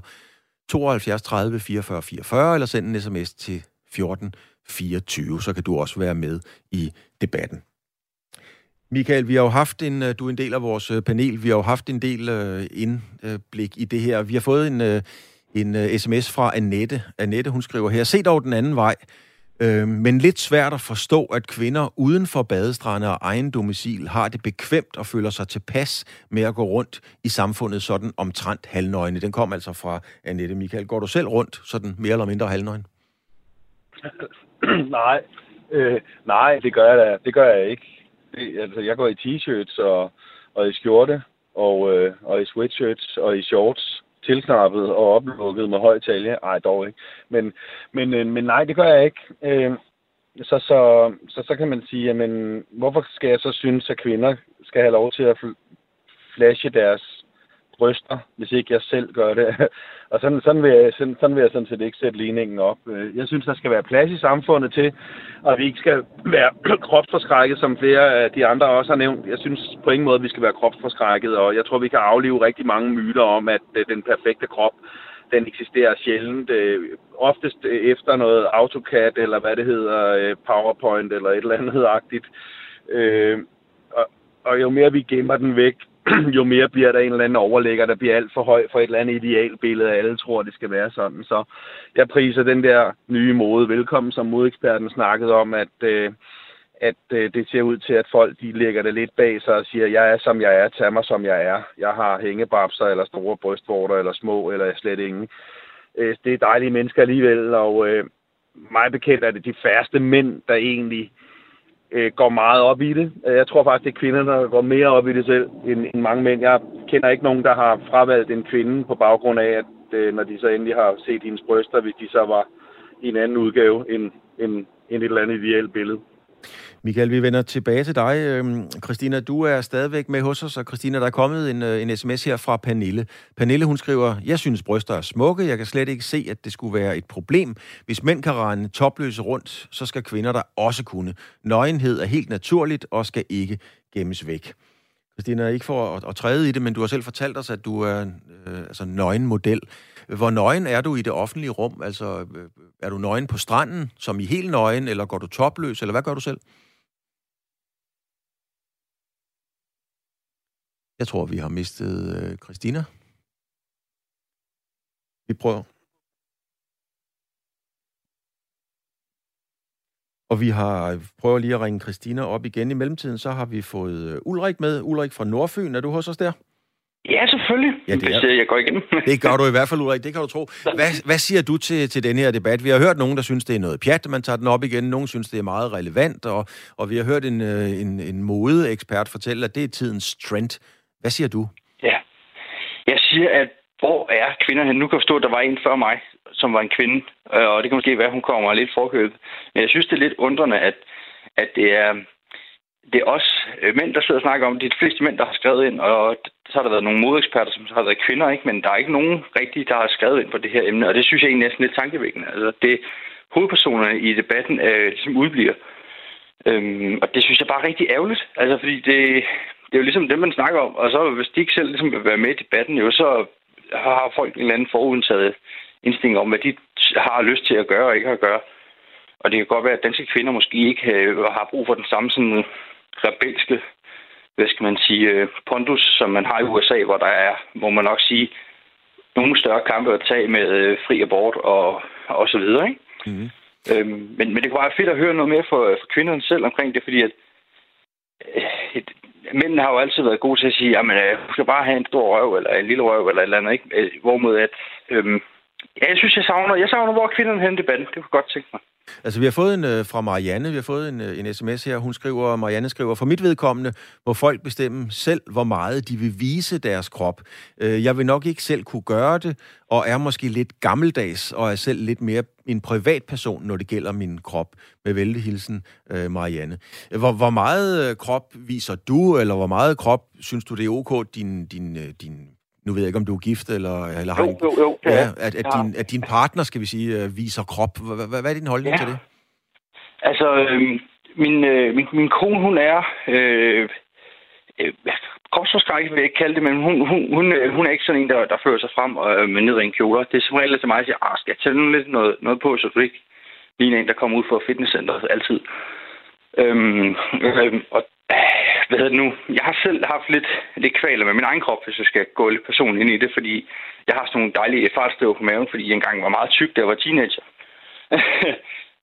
72 30 44 44, eller send en sms til 14 24, så kan du også være med i debatten. Michael, vi har jo haft en, øh, du er en del af vores øh, panel, vi har jo haft en del øh, indblik i det her. Vi har fået en, en sms fra Annette. Annette, hun skriver her, se dog den anden vej. Øh, men lidt svært at forstå, at kvinder uden for badestrande og egen domicil har det bekvemt og føler sig tilpas med at gå rundt i samfundet sådan omtrent halvnøgne. Den kom altså fra Annette Michael. Går du selv rundt sådan mere eller mindre halvnøgne? [CLEARS THROAT] nej, øh, nej, det gør jeg da. Det gør jeg ikke. Det, altså, jeg går i t-shirts og, og i skjorte og, øh, og i sweatshirts og i shorts tilknappet og oplukket med høj talje. Ej, dog ikke. Men, men, øh, men nej, det gør jeg ikke. Øh, så, så, så, så kan man sige, jamen, hvorfor skal jeg så synes, at kvinder skal have lov til at flashe deres bryster, hvis ikke jeg selv gør det. [LAUGHS] og sådan, sådan, vil jeg, sådan, sådan vil jeg sådan set ikke sætte ligningen op. Øh, jeg synes, der skal være plads i samfundet til, at vi ikke skal være [CLEARS THROAT] kropsforskrækket, som flere af de andre også har nævnt. Jeg synes på ingen måde, at vi skal være kropsforskrækket, og jeg tror, vi kan aflive rigtig mange myter om, at øh, den perfekte krop, den eksisterer sjældent. Øh, oftest øh, efter noget AutoCAD, eller hvad det hedder, PowerPoint, eller et eller andet agtigt. og, og jo mere vi gemmer den væk, [CLEARS THROAT] jo mere bliver der en eller anden overlægger, der bliver alt for høj for et eller andet idealbillede, og alle tror, det skal være sådan. Så jeg priser den der nye mode velkommen, som modeksperten snakkede om, at, øh, at øh, det ser ud til, at folk de lægger det lidt bag sig og siger, jeg er som jeg er, tag mig som jeg er. Jeg har hængebabser eller store brystvorter eller små eller slet ingen. Øh, det er dejlige mennesker alligevel, og øh, mig bekendt er det de færreste mænd, der egentlig øh, Øh, går meget op i det. Jeg tror faktisk, det er kvinder, der går mere op i det selv end, end mange mænd. Jeg kender ikke nogen, der har fravalgt en kvinde på baggrund af, at øh, når de så endelig har set hendes bryster, hvis de så var i en anden udgave end, end, end et eller andet ideelt billede. Michael, vi vender tilbage til dig. Øhm, Christina, du er stadigvæk med hos os, og Christina, der er kommet en, øh, en sms her fra Pernille. Pernille, hun skriver, jeg synes bryster er smukke. Jeg kan slet ikke se, at det skulle være et problem. Hvis mænd kan rende topløse rundt, så skal kvinder der også kunne. Nøgenhed er helt naturligt og skal ikke gemmes væk. Christina, ikke for at, at træde i det, men du har selv fortalt os, at du er øh, altså nøgen model. Hvor nøgen er du i det offentlige rum? Altså, øh, er du nøgen på stranden, som i helt nøgen, eller går du topløs, eller hvad gør du selv? Jeg tror, vi har mistet øh, Christina. Vi prøver. Og vi har prøver lige at ringe Christina op igen. I mellemtiden så har vi fået øh, Ulrik med. Ulrik fra Nordfyn. Er du hos os der? Ja, selvfølgelig. Ja, det er, hvis jeg går igen. [LAUGHS] det gør du i hvert fald, Ulrik. Det kan du tro. Hvad, hvad siger du til, til den her debat? Vi har hørt nogen, der synes, det er noget pjat, man tager den op igen. Nogen synes, det er meget relevant. Og, og vi har hørt en, øh, en, en modeekspert fortælle, at det er tidens trend. Hvad siger du? Ja, jeg siger, at hvor er kvinderne? Nu kan jeg forstå, at der var en før mig, som var en kvinde, øh, og det kan måske være, at hun kommer lidt forkøbet. Men jeg synes, det er lidt undrende, at, at det er det er også øh, mænd, der sidder og snakker om det. er de fleste mænd, der har skrevet ind, og så har der været nogle modeksperter, som har været kvinder, ikke? men der er ikke nogen rigtige, der har skrevet ind på det her emne, og det synes jeg egentlig er næsten lidt tankevækkende. Altså, det, hovedpersonerne i debatten øh, ligesom udbliver. Øhm, og det synes jeg bare er rigtig ærgerligt, altså fordi det, det er jo ligesom det, man snakker om. Og så hvis de ikke selv ligesom vil være med i debatten, jo, så har folk en eller anden forudtaget indstilling om, hvad de har lyst til at gøre og ikke har at gøre. Og det kan godt være, at danske kvinder måske ikke øh, har brug for den samme sådan rebelske, hvad skal man sige, øh, pondus, som man har i USA, hvor der er, må man nok sige, nogle større kampe at tage med øh, fri abort og, og så videre, ikke? Mm-hmm. Øhm, men, men det kunne være fedt at høre noget mere fra, fra kvinderne selv omkring det, fordi at øh, mændene har jo altid været gode til at sige, at øh, du skal bare have en stor røv, eller en lille røv, eller et eller andet, ikke? Øh, hvorimod at, øhm, ja, jeg synes, jeg savner, jeg savner, hvor kvinderne hen debatten. Det kunne godt tænke mig. Altså, vi har fået en øh, fra Marianne, vi har fået en, øh, en sms her. Hun skriver, Marianne skriver, for mit vedkommende må folk bestemme selv, hvor meget de vil vise deres krop. Øh, jeg vil nok ikke selv kunne gøre det, og er måske lidt gammeldags, og er selv lidt mere en privatperson, når det gælder min krop. Med hilsen, uh, Marianne. Hvor, hvor meget krop viser du, eller hvor meget krop synes du, det er ok, din, din, din nu ved jeg ikke, om du er gift eller, eller har... Jo, jo, jo. Ja, at, at, ja. din, at din partner, skal vi sige, øh, viser krop. Hvad, er din holdning ja. til det? Altså, øh, min, øh, min, min kone, hun er... Øh, øh, kropsforskrækket vil jeg ikke kalde det, men hun, hun, hun, øh, hun er ikke sådan en, der, der fører sig frem øh, med nedring kjoler. Det er som regel til mig at sige, ah, skal jeg tage lidt noget, noget på, så du ikke ligner en, der kommer ud fra fitnesscenteret altid. Øhm, øh, og hvad hedder det nu? Jeg har selv haft lidt, lidt kvaler med min egen krop, hvis jeg skal gå lidt personligt ind i det, fordi jeg har sådan nogle dejlige fartstøv på maven, fordi jeg engang var meget tyk, da jeg var teenager. [LAUGHS]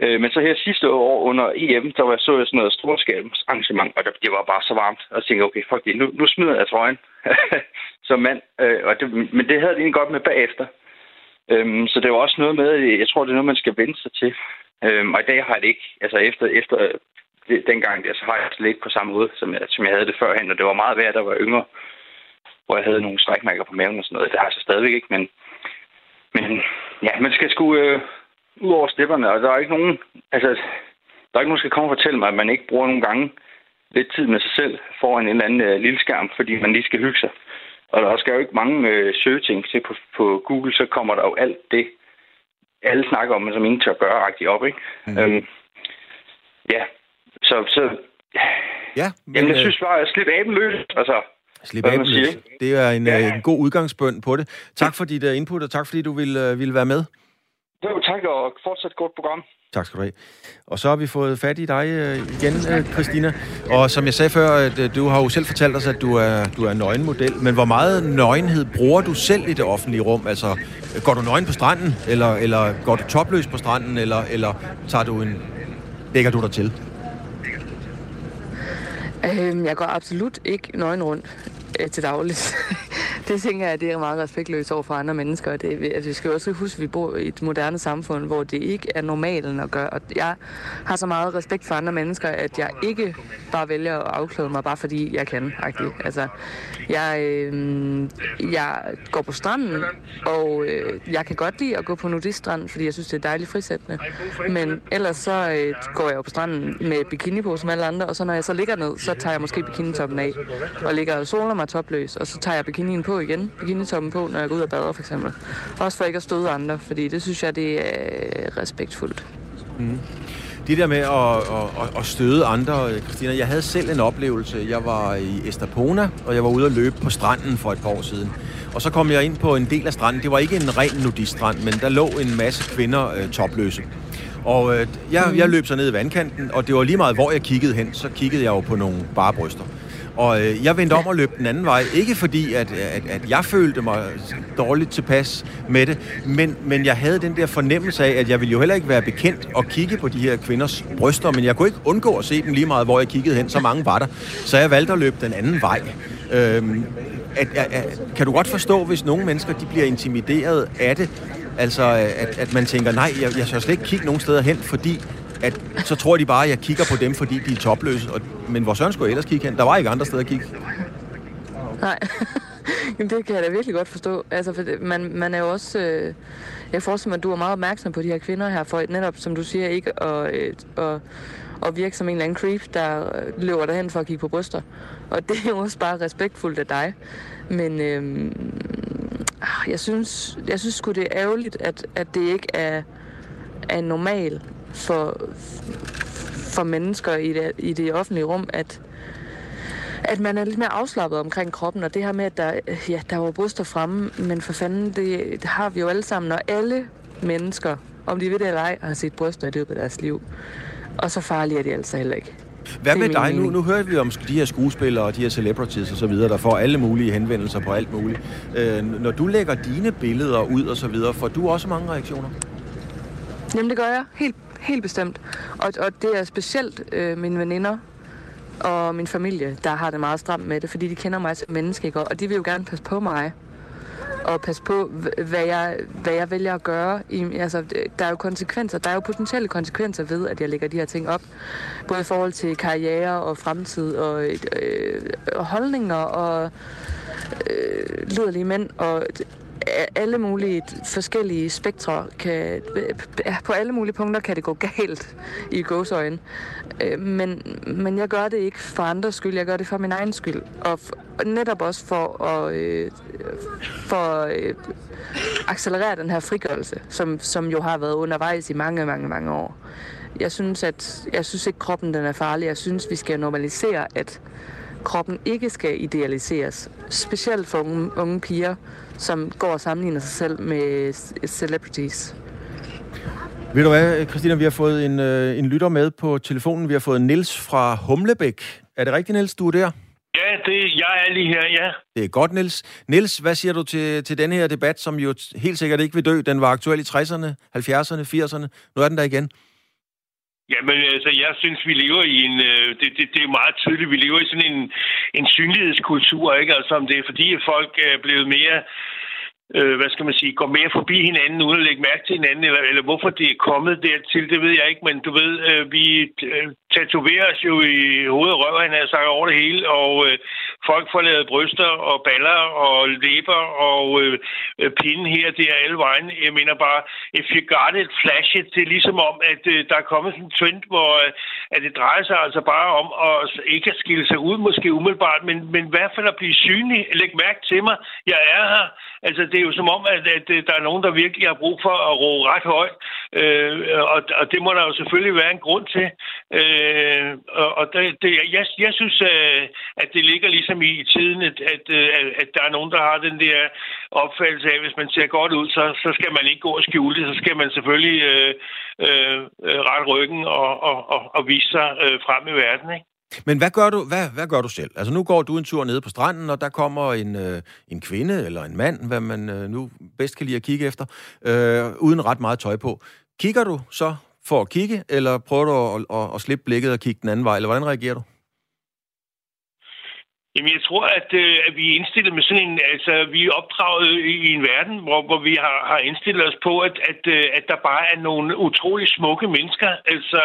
Øh, men så her sidste år under EM, der var, så jeg sådan noget storskabsarrangement, og det var bare så varmt. Og jeg tænkte, okay, fuck det, nu, nu smider jeg trøjen [LAUGHS] som mand. Øh, og det, men det havde det egentlig godt med bagefter. Øhm, så det var også noget med, jeg tror, det er noget, man skal vende sig til. Øhm, og i dag har jeg det ikke. Altså efter, efter det, dengang der, så har jeg slet ikke på samme måde, som jeg, som jeg havde det førhen. Og det var meget værd, der var yngre, hvor jeg havde nogle strækmærker på maven og sådan noget. Det har jeg så stadigvæk ikke, men, men ja, man skal sgu øh, ud over stepperne, og der er ikke nogen, altså, der er ikke nogen, der skal komme og fortælle mig, at man ikke bruger nogle gange lidt tid med sig selv foran en eller anden øh, lille skærm, fordi man lige skal hygge sig. Og der skal jo ikke mange øh, søgeting til på, på Google, så kommer der jo alt det, alle snakker om, men som ingen tør gøre rigtig op, ikke? Mm. Øhm, ja, så, så ja, men, jamen, jeg øh, synes bare, at slippe aben løs. Altså, Slip aben løs. Det er en, ja. Øh, en god udgangsbøn på det. Tak for dit uh, input, og tak fordi du ville, ville være med. Jo, tak, og fortsat godt program. Tak skal du have. Og så har vi fået fat i dig igen, Christina. Og som jeg sagde før, at, du har jo selv fortalt os, at du er, du er nøgenmodel. Men hvor meget nøgenhed bruger du selv i det offentlige rum? Altså, går du nøgen på stranden, eller, eller går du topløs på stranden, eller, eller tager du en, lægger du dig til? Øhm, jeg går absolut ikke nøgen rundt øh, til dagligt. [LAUGHS] det tænker jeg, det er meget respektløst over for andre mennesker. Det, altså, vi skal jo også huske, at vi bor i et moderne samfund, hvor det ikke er normalen at gøre. Og jeg har så meget respekt for andre mennesker, at jeg ikke bare vælger at afklæde mig, bare fordi jeg kan. Altså, jeg, øh, jeg går på stranden, og øh, jeg kan godt lide at gå på nudiststrand, fordi jeg synes, det er dejligt frisættende. Men ellers så øh, går jeg jo på stranden med bikini på, som alle andre, og så når jeg så ligger ned, så tager jeg måske bikinitoppen af, og ligger og soler mig topløs, og så tager jeg bikinien på igen, bikinitoppen på, når jeg går ud og bader for eksempel. Også for ikke at støde andre, fordi det synes jeg, det er respektfuldt. Mm. Det der med at, at, at støde andre, Christina, jeg havde selv en oplevelse. Jeg var i Estapona, og jeg var ude at løbe på stranden for et par år siden. Og så kom jeg ind på en del af stranden. Det var ikke en ren nudiststrand, men der lå en masse kvinder øh, topløse. Og øh, jeg, jeg løb så ned i vandkanten, og det var lige meget, hvor jeg kiggede hen, så kiggede jeg jo på nogle bare bryster. Og øh, jeg vendte om og løb den anden vej. Ikke fordi, at, at, at jeg følte mig dårligt tilpas med det, men, men jeg havde den der fornemmelse af, at jeg ville jo heller ikke være bekendt og kigge på de her kvinders bryster, men jeg kunne ikke undgå at se dem lige meget, hvor jeg kiggede hen. Så mange var der. Så jeg valgte at løbe den anden vej. Øhm, at, at, at, kan du godt forstå, hvis nogle mennesker de bliver intimideret af det? Altså, at, at man tænker, nej, jeg, jeg skal slet ikke kigge nogen steder hen, fordi at så tror de bare, at jeg kigger på dem, fordi de er topløse. Og, men hvor søren skulle jeg ellers kigge hen? Der var ikke andre steder at kigge. Nej, [LAUGHS] Jamen, det kan jeg da virkelig godt forstå. Altså, for det, man, man er jo også... Øh, jeg forestiller mig, at du er meget opmærksom på de her kvinder her, for netop, som du siger, ikke at, øh, at, at virke som en eller anden creep, der øh, løber derhen for at kigge på bryster. Og det er jo også bare respektfuldt af dig. Men øh, jeg synes, jeg synes sgu, det er ærgerligt, at, at det ikke er, er normal for, for mennesker i det, i det offentlige rum, at, at man er lidt mere afslappet omkring kroppen, og det her med, at der, ja, der var bryster fremme, men for fanden, det, det har vi jo alle sammen, og alle mennesker, om de ved det eller ej, har set bryster i løbet af deres liv. Og så farlige er de altså heller ikke. Hvad med dig? Nu, nu hører vi om de her skuespillere og de her celebrities og så videre, der får alle mulige henvendelser på alt muligt. Øh, når du lægger dine billeder ud og så videre, får du også mange reaktioner? Jamen det gør jeg. Helt Helt bestemt. Og, og det er specielt øh, mine veninder og min familie, der har det meget stramt med det, fordi de kender mig som menneske, ikke? og de vil jo gerne passe på mig og passe på, hvad jeg, hvad jeg vælger at gøre. I, altså, der er jo konsekvenser, der er jo potentielle konsekvenser ved, at jeg lægger de her ting op. Både i forhold til karriere og fremtid og øh, øh holdninger og øh, lyderlige mænd og alle mulige forskellige spektre kan, på alle mulige punkter kan det gå galt i gåsøjne. Øh, men, men jeg gør det ikke for andres skyld, jeg gør det for min egen skyld. Og, netop også for at øh, for, øh, accelerere den her frigørelse, som, som jo har været undervejs i mange, mange, mange år. Jeg synes, at jeg synes ikke, kroppen den er farlig. Jeg synes, vi skal normalisere, at kroppen ikke skal idealiseres. Specielt for unge, unge piger, som går og sammenligner sig selv med celebrities. Ved du hvad, Christina, vi har fået en, øh, en lytter med på telefonen. Vi har fået Nils fra Humlebæk. Er det rigtigt, Nils, du er der? Ja, det, jeg er lige her, ja. Det er godt, Nils. Nils, hvad siger du til, til denne her debat, som jo helt sikkert ikke vil dø? Den var aktuel i 60'erne, 70'erne, 80'erne. Nu er den der igen. Jamen, altså, jeg synes, vi lever i en... Øh, det, det, det er meget tydeligt, vi lever i sådan en, en synlighedskultur, ikke? Altså, om det er fordi, at folk øh, er blevet mere øh, hvad skal man sige, går mere forbi hinanden, uden at lægge mærke til hinanden, eller, eller hvorfor det er kommet dertil, det ved jeg ikke, men du ved, øh, vi øh, tatoveres jo i hovedet og røven, han sagt over det hele, og øh, folk får lavet bryster og baller og læber og øh, øh pinde her, det er alle vejen. Jeg mener bare, if you got it, flash it, det er ligesom om, at øh, der er kommet sådan en trend, hvor øh, at det drejer sig altså bare om at ikke at skille sig ud, måske umiddelbart, men, men i hvert fald at blive synlig. Læg mærke til mig, jeg er her. Altså, det er jo som om, at, at øh, der er nogen, der virkelig har brug for at råbe ret højt, øh, og, og det må der jo selvfølgelig være en grund til. Øh, Øh, og og det, det, jeg, jeg synes, øh, at det ligger ligesom i tiden, at, at, at, at der er nogen, der har den der opfattelse af, at hvis man ser godt ud, så, så skal man ikke gå og skjule det, så skal man selvfølgelig øh, øh, rette ryggen og, og, og, og vise sig øh, frem i verden, ikke? Men hvad gør, du, hvad, hvad gør du selv? Altså nu går du en tur nede på stranden, og der kommer en, øh, en kvinde eller en mand, hvad man øh, nu bedst kan lide at kigge efter, øh, uden ret meget tøj på. Kigger du så for at kigge, eller prøver du at, at, at slippe blikket og kigge den anden vej, eller hvordan reagerer du? Jamen, jeg tror, at, øh, at vi er indstillet med sådan en... Altså, vi er opdraget i, i en verden, hvor, hvor vi har, har indstillet os på, at, at, øh, at der bare er nogle utrolig smukke mennesker, altså,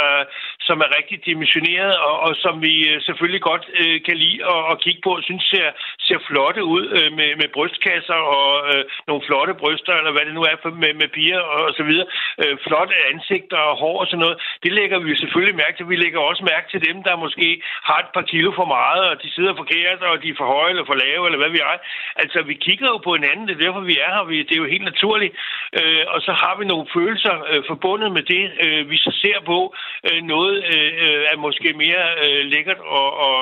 som er rigtig dimensioneret, og, og som vi øh, selvfølgelig godt øh, kan lide at, at kigge på, og synes ser, ser flotte ud øh, med, med brystkasser og øh, nogle flotte bryster, eller hvad det nu er for, med, med piger og, og så videre. Øh, flotte ansigter og hår og sådan noget. Det lægger vi selvfølgelig mærke til. Vi lægger også mærke til dem, der måske har et par kilo for meget, og de sidder forkert og de er for høje eller for lave, eller hvad vi er. Altså, vi kigger jo på hinanden, det er derfor, vi er her. Det er jo helt naturligt. Øh, og så har vi nogle følelser øh, forbundet med det, øh, vi så ser på. Øh, noget øh, er måske mere øh, lækkert og, og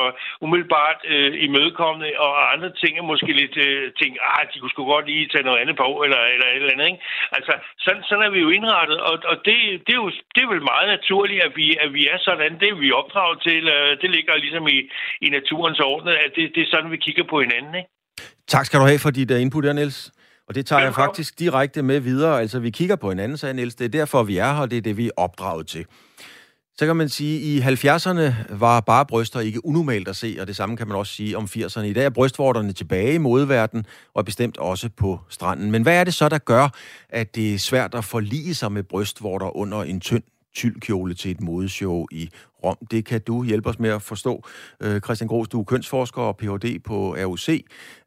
umiddelbart øh, imødekommende, og andre ting er måske lidt øh, ting, ah, de kunne sgu godt lige tage noget andet på, eller, eller et eller andet. Ikke? Altså, sådan, sådan er vi jo indrettet, og, og det, det, er jo, det er vel meget naturligt, at vi, at vi er sådan. Det er vi opdraget til. Det ligger ligesom i, i naturens orden, at det, det er sådan, vi kigger på hinanden, ikke? Tak skal du have for dit uh, input her, Niels. Og det tager Velkommen. jeg faktisk direkte med videre. Altså, vi kigger på hinanden, sagde Niels. Det er derfor, vi er her, og det er det, vi er opdraget til. Så kan man sige, at i 70'erne var bare bryster ikke unormalt at se, og det samme kan man også sige om 80'erne. I dag er brystvorterne tilbage i modverden, og bestemt også på stranden. Men hvad er det så, der gør, at det er svært at forlige sig med brystvorter under en tynd tyldkjole til et modeshow i Rom. Det kan du hjælpe os med at forstå. Øh, Christian Gros, du er kønsforsker og Ph.D. på RUC.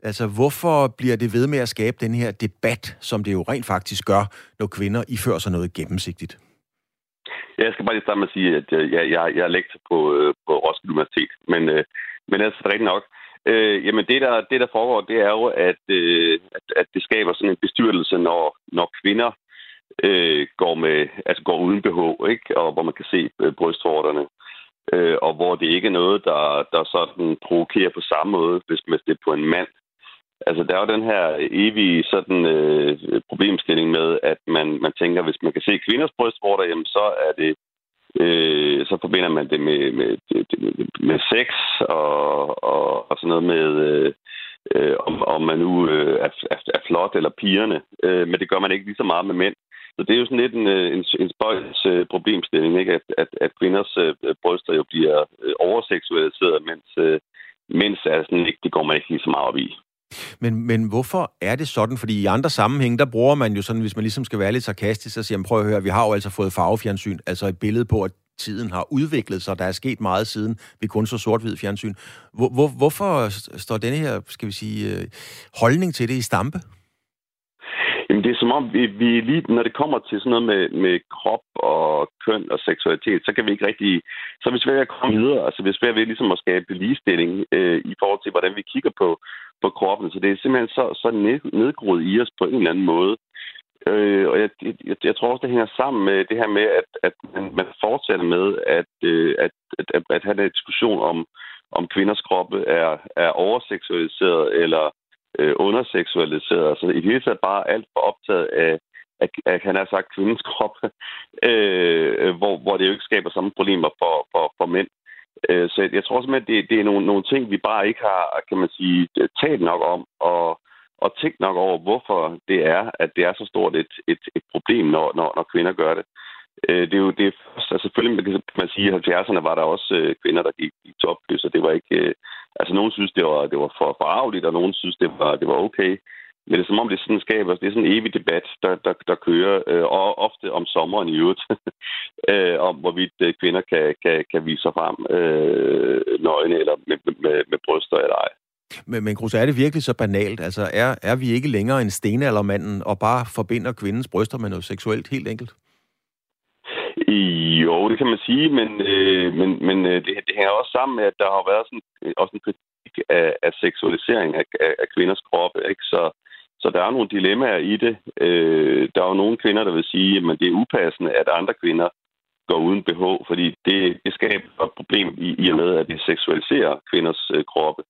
Altså, hvorfor bliver det ved med at skabe den her debat, som det jo rent faktisk gør, når kvinder ifører sig noget gennemsigtigt? Ja, jeg skal bare lige starte med at sige, at øh, jeg, jeg, jeg er lektor på, øh, på Roskilde Universitet, men, øh, men altså rigtig nok. Øh, jamen det der, det, der foregår, det er jo, at, øh, at, at det skaber sådan en bestyrelse, når, når kvinder øh, går, med, altså går uden behov, ikke? og hvor man kan se øh, brystvorterne. Øh, og hvor det ikke er noget, der, der sådan provokerer på samme måde, hvis, hvis det er på en mand. Altså, der er jo den her evige sådan, øh, problemstilling med, at man, man tænker, hvis man kan se kvinders brystvorter, jamen så er det øh, så forbinder man det med, med, med, med sex og, og, og sådan noget med, øh, øh, om, om man nu øh, er, er, er flot eller pigerne. Øh, men det gør man ikke lige så meget med mænd. Så det er jo sådan lidt en, øh, en, en spøjs øh, problemstilling, ikke? At, at, at kvinders øh, bryster jo bliver øh, overseksualiseret, mens, øh, mens er sådan, ikke, det går man ikke lige så meget op i. Men, men hvorfor er det sådan? Fordi i andre sammenhænge, der bruger man jo sådan, hvis man ligesom skal være lidt sarkastisk, så siger man, prøv at høre, vi har jo altså fået farvefjernsyn, altså et billede på, at tiden har udviklet sig. Der er sket meget siden vi kun så sort-hvid fjernsyn. Hvor, hvor, hvorfor står denne her, skal vi sige, øh, holdning til det i stampe? Jamen, det er som om, vi, vi lige, når det kommer til sådan noget med, med krop og køn og seksualitet, så kan vi ikke rigtig, så er vi svært at komme videre. Altså, vi er svært ved ligesom at skabe ligestilling øh, i forhold til, hvordan vi kigger på, på kroppen. Så det er simpelthen så, så ned, nedgroet i os på en eller anden måde. Øh, og jeg, jeg, jeg tror også, det hænger sammen med det her med, at, at man, man fortsætter med at, øh, at, at, at, at have en diskussion om, om kvinders kroppe er, er overseksualiseret eller øh, underseksualiseret. Altså i hele taget bare alt for optaget af, at, af han har sagt kvindens krop, [LAUGHS] øh, hvor, hvor det jo ikke skaber samme problemer for, for, for mænd. Øh, så jeg tror simpelthen, det, det er nogle, nogle ting, vi bare ikke har, kan man sige, talt nok om, og, og tænkt nok over, hvorfor det er, at det er så stort et, et, et problem, når, når, når kvinder gør det. Øh, det er jo det er altså selvfølgelig kan man sige, at i 70'erne var der også øh, kvinder, der gik i topløs, så det var ikke, øh, altså nogen synes, det var, det var for forarveligt, og nogen synes, det var, det var okay. Men det er som om, det sådan skaber, det er sådan en evig debat, der, der, der kører, øh, og ofte om sommeren i øvrigt, [LAUGHS] øh, om hvorvidt øh, kvinder kan, kan, kan vise sig frem øh, nøgne eller med, med, med bryster eller ej. Men, men Grus, er det virkelig så banalt? Altså, er, er vi ikke længere en stenaldermanden og bare forbinder kvindens bryster med noget seksuelt helt enkelt? Jo, det kan man sige, men, øh, men, men øh, det, det hænger også sammen med, at der har været sådan, øh, også en kritik af, af seksualisering af, af, af kvinders kroppe. Ikke? Så, så der er nogle dilemmaer i det. Øh, der er jo nogle kvinder, der vil sige, at det er upassende, at andre kvinder går uden BH, fordi det, det skaber et problem i, i og med, at det seksualiserer kvinders øh, kroppe.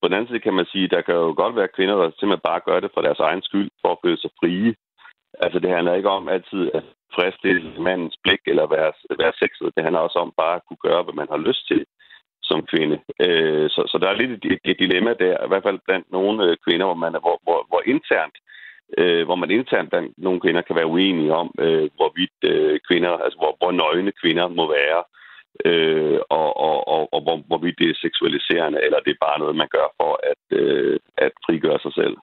På den anden side kan man sige, at der kan jo godt være kvinder, der simpelthen bare gør det for deres egen skyld, for at føle sig frie. Altså, det handler ikke om altid at fristille mandens blik eller være, være sexet. Det handler også om bare at kunne gøre, hvad man har lyst til som kvinde. Øh, så, så der er lidt et, et dilemma der, i hvert fald blandt nogle øh, kvinder, hvor man er, hvor, hvor, hvor internt øh, hvor man internt blandt nogle kvinder kan være uenige om, øh, hvorvidt øh, kvinder, altså hvor, hvor nøgne kvinder må være, øh, og, og, og, og hvor, hvorvidt det er seksualiserende, eller det er bare noget, man gør for at, øh, at frigøre sig selv.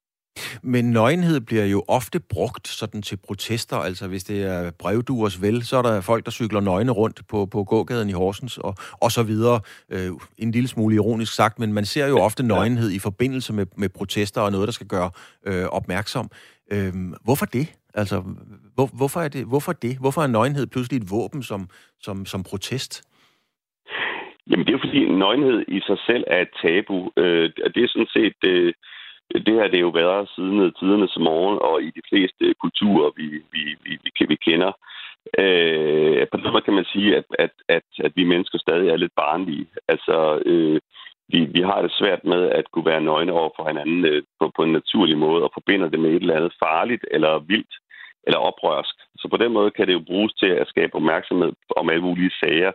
Men nøgenhed bliver jo ofte brugt sådan til protester. Altså hvis det er brevduers vel, så er der folk, der cykler nøgne rundt på, på gågaden i Horsens og, og så videre. Øh, en lille smule ironisk sagt, men man ser jo ofte nøgenhed i forbindelse med, med protester og noget, der skal gøre øh, opmærksom. Øh, hvorfor det? Altså, hvor, hvorfor, er det, hvorfor det? Hvorfor er nøgenhed pludselig et våben som, som, som protest? Jamen, det er jo fordi, nøgenhed i sig selv er et tabu. Øh, det er sådan set... Øh, det her det er jo været siden tidernes morgen, og i de fleste kulturer, vi, vi, vi, vi, vi kender. Øh, på den måde kan man sige, at, at, at, at vi mennesker stadig er lidt barnlige. Altså, øh, vi, vi har det svært med at kunne være nøgne over for hinanden øh, på, på en naturlig måde, og forbinder det med et eller andet farligt, eller vildt, eller oprørsk. Så på den måde kan det jo bruges til at skabe opmærksomhed om alle mulige sager,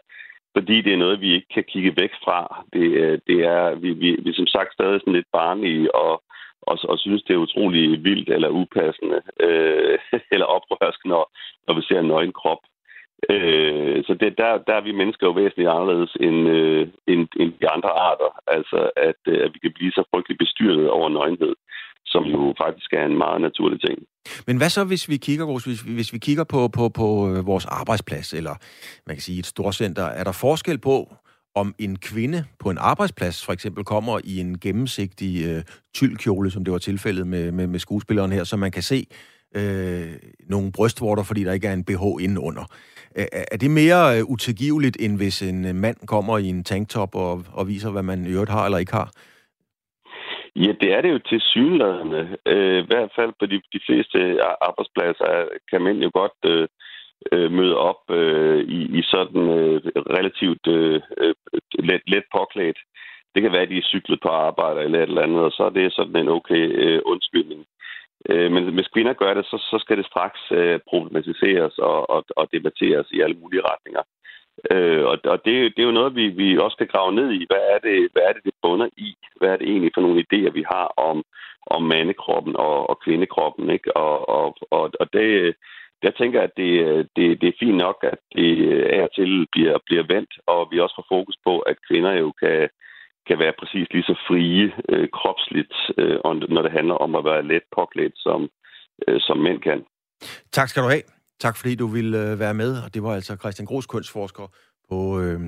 fordi det er noget, vi ikke kan kigge væk fra. Det, øh, det er, vi, vi, vi er som sagt stadig sådan lidt barnlige, og og, og synes, det er utrolig vildt eller upassende øh, [LAUGHS] eller oprørsk, når, når vi ser en nøgen krop. Øh, så det, der, der er vi mennesker jo væsentligt anderledes end, øh, end, end de andre arter. Altså, at, øh, at vi kan blive så frygteligt bestyrtet over nøgenhed, som jo faktisk er en meget naturlig ting. Men hvad så, hvis vi kigger, hvis vi, hvis vi kigger på, på, på øh, vores arbejdsplads, eller man kan sige et storcenter, er der forskel på, om en kvinde på en arbejdsplads for eksempel kommer i en gennemsigtig øh, tyldkjole, som det var tilfældet med, med, med skuespilleren her, så man kan se øh, nogle brystvorter, fordi der ikke er en BH indenunder. Er, er det mere øh, utilgiveligt, end hvis en øh, mand kommer i en tanktop og, og viser, hvad man i øvrigt har eller ikke har? Ja, det er det jo til synlædende. Øh, I hvert fald på de, de fleste arbejdspladser kan mænd jo godt øh, øh, møde op øh, i, i sådan øh, relativt øh, øh, let, let påklædt. Det kan være, at de er cyklet på arbejde eller et eller andet, og så er det sådan en okay øh, undskyldning. Øh, men hvis kvinder gør det, så, så skal det straks øh, problematiseres og, og, og debatteres i alle mulige retninger. Øh, og og det, det er jo noget, vi, vi også skal grave ned i. Hvad er, det, hvad er det, det bunder i? Hvad er det egentlig for nogle idéer, vi har om, om mandekroppen og, og kvindekroppen? Ikke? Og, og, og, og det, jeg tænker, at det, det, det er fint nok, at det af og til bliver, bliver vendt, og vi også får fokus på, at kvinder jo kan, kan være præcis lige så frie øh, kropsligt, øh, når det handler om at være let påklædt, som, øh, som mænd kan. Tak skal du have. Tak fordi du ville øh, være med, og det var altså Christian Gros, kunstforsker på, øh,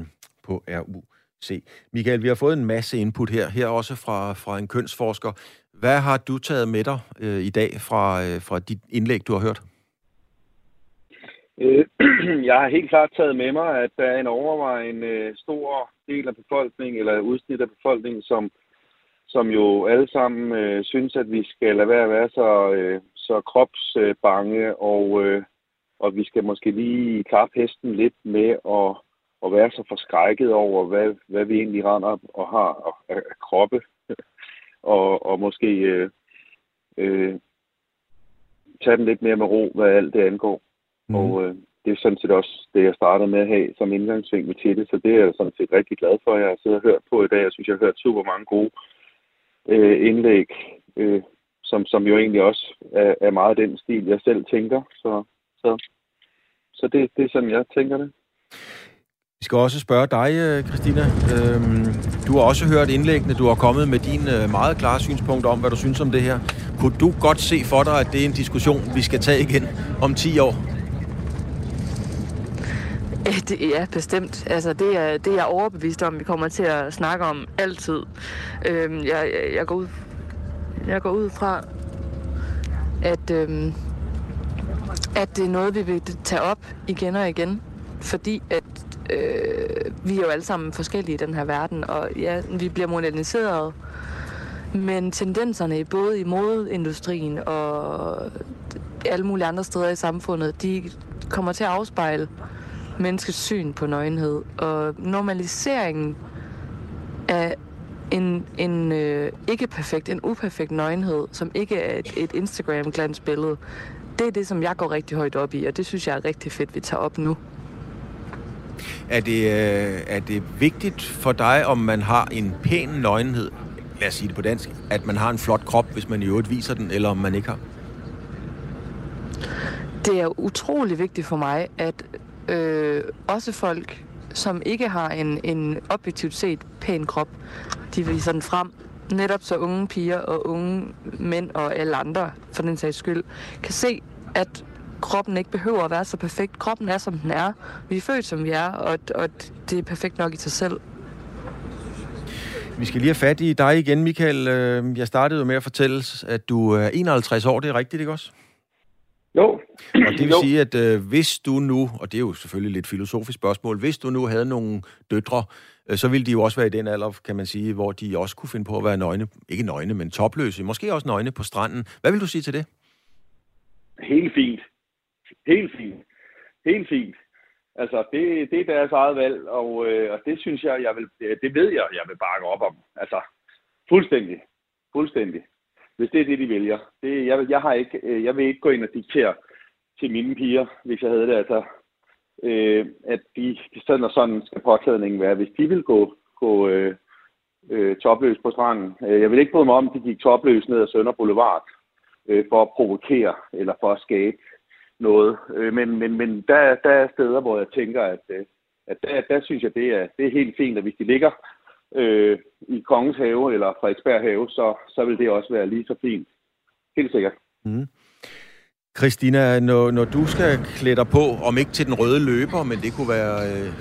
på RUC. Michael, vi har fået en masse input her, her også fra, fra en kønsforsker. Hvad har du taget med dig øh, i dag fra, øh, fra dit indlæg, du har hørt? Øh, [CLEARS THROAT] jeg har helt klart taget med mig, at der er en overvejende øh, stor del af befolkningen, eller udsnit af befolkningen, som, som jo alle sammen øh, synes, at vi skal lade være at være så, øh, så kropsbange, og, øh, og vi skal måske lige klappe hesten lidt med at, at være så forskrækket over, hvad, hvad vi egentlig render og har af, kroppe, [LAUGHS] og, og måske øh, øh, tage den lidt mere med ro, hvad alt det angår. Mm. Og øh, det er sådan set også det, jeg startede med at have som indgangsvinkel til det, så det er jeg sådan set rigtig glad for, jeg har siddet og hørt på i dag. Jeg synes, jeg har hørt super mange gode øh, indlæg, øh, som, som jo egentlig også er, er meget den stil, jeg selv tænker. Så, så, så det, det er sådan, jeg tænker det. Vi skal også spørge dig, øh, Christina. Øhm, du har også hørt indlæggene. Du har kommet med din øh, meget klare synspunkt om, hvad du synes om det her. Kunne du godt se for dig, at det er en diskussion, vi skal tage igen om 10 år? Det, ja, bestemt. Altså, det, er, det er jeg overbevist om, vi kommer til at snakke om altid. Øhm, jeg, jeg, går ud, jeg går ud fra, at, øhm, at det er noget, vi vil tage op igen og igen. Fordi at øh, vi er jo alle sammen forskellige i den her verden, og ja, vi bliver moderniseret. Men tendenserne både i modeindustrien og alle mulige andre steder i samfundet, de kommer til at afspejle menneskets syn på nøgenhed. Og normaliseringen af en, en øh, ikke perfekt, en uperfekt nøgenhed, som ikke er et, et Instagram-glansbillede, det er det, som jeg går rigtig højt op i, og det synes jeg er rigtig fedt, vi tager op nu. Er det, øh, er det vigtigt for dig, om man har en pæn nøgenhed, lad os sige det på dansk, at man har en flot krop, hvis man i øvrigt viser den, eller om man ikke har? Det er utrolig vigtigt for mig, at øh, også folk, som ikke har en, en objektivt set pæn krop, de viser den frem. Netop så unge piger og unge mænd og alle andre, for den sags skyld, kan se, at kroppen ikke behøver at være så perfekt. Kroppen er, som den er. Vi er født, som vi er, og, og det er perfekt nok i sig selv. Vi skal lige have fat i dig igen, Michael. Øh, jeg startede jo med at fortælle, at du er 51 år. Det er rigtigt, ikke også? Jo. Og det vil jo. sige, at øh, hvis du nu, og det er jo selvfølgelig lidt filosofisk spørgsmål, hvis du nu havde nogle døtre, øh, Øh, så ville de jo også være i den alder, kan man sige, hvor de også kunne finde på at være nøgne, ikke nøgne, men topløse, måske også nøgne på stranden. Hvad vil du sige til det? Helt fint. Helt fint. Helt fint. Altså, det, det er deres eget valg, og, øh, og det synes jeg, jeg vil, øh, det ved jeg, jeg vil bakke op om. Altså, fuldstændig. Fuldstændig. Hvis det er det, de vælger. Det, jeg, jeg, har ikke, øh, jeg vil ikke gå ind og diktere til mine piger, hvis jeg havde det. Altså, øh, at de, sådan og sådan skal påklædningen være. Hvis de vil gå, gå øh, øh, topløs på stranden. Øh, jeg vil ikke bryde mig om, at de gik topløs ned ad Sønder Boulevard øh, for at provokere eller for at skabe noget. Øh, men men, men der, der er steder, hvor jeg tænker, at, øh, at der, der synes jeg, det er, det er helt fint, at hvis de ligger øh, i Kongens Have eller Frederiksberg Have, så, så vil det også være lige så fint. Helt sikkert. Mm. Christina, når, når du skal klæde dig på, om ikke til den røde løber, men det kunne være øh,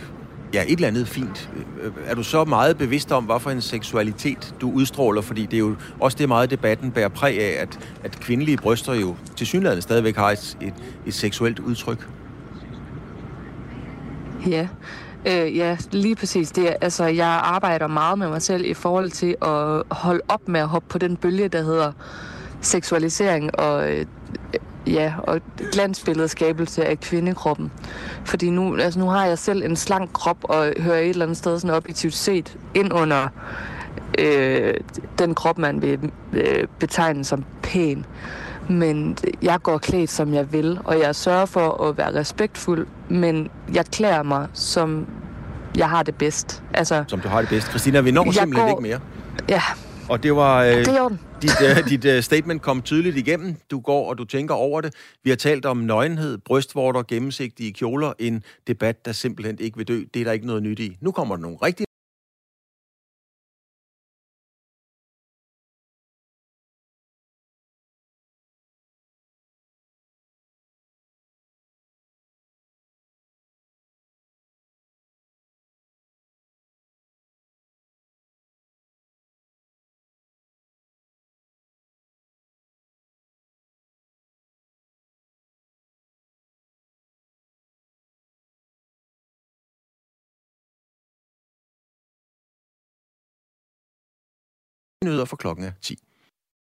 ja, et eller andet fint. Øh, er du så meget bevidst om, hvad for en seksualitet du udstråler? Fordi det er jo også det meget debatten bærer præg af, at, at kvindelige bryster jo til synligheden stadigvæk har et, et, et seksuelt udtryk. Ja, øh, ja, lige præcis det. Altså, jeg arbejder meget med mig selv i forhold til at holde op med at hoppe på den bølge, der hedder seksualisering og øh, ja, og glansbilledskabelse af kvindekroppen. Fordi nu, altså nu har jeg selv en slank krop og hører et eller andet sted sådan objektivt set ind under øh, den krop, man vil øh, betegne som pæn. Men jeg går klædt, som jeg vil, og jeg sørger for at være respektfuld, men jeg klæder mig, som jeg har det bedst. Altså, som du har det bedst. Christina, vi når simpelthen går... ikke mere. Ja. Og det var... Øh, det er dit, uh, [LAUGHS] dit uh, statement kom tydeligt igennem. Du går, og du tænker over det. Vi har talt om nøgenhed, brystvorter, gennemsigtige kjoler. En debat, der simpelthen ikke vil dø. Det er der ikke noget nyt i. Nu kommer der nogle rigtige nyheder for klokken er 10.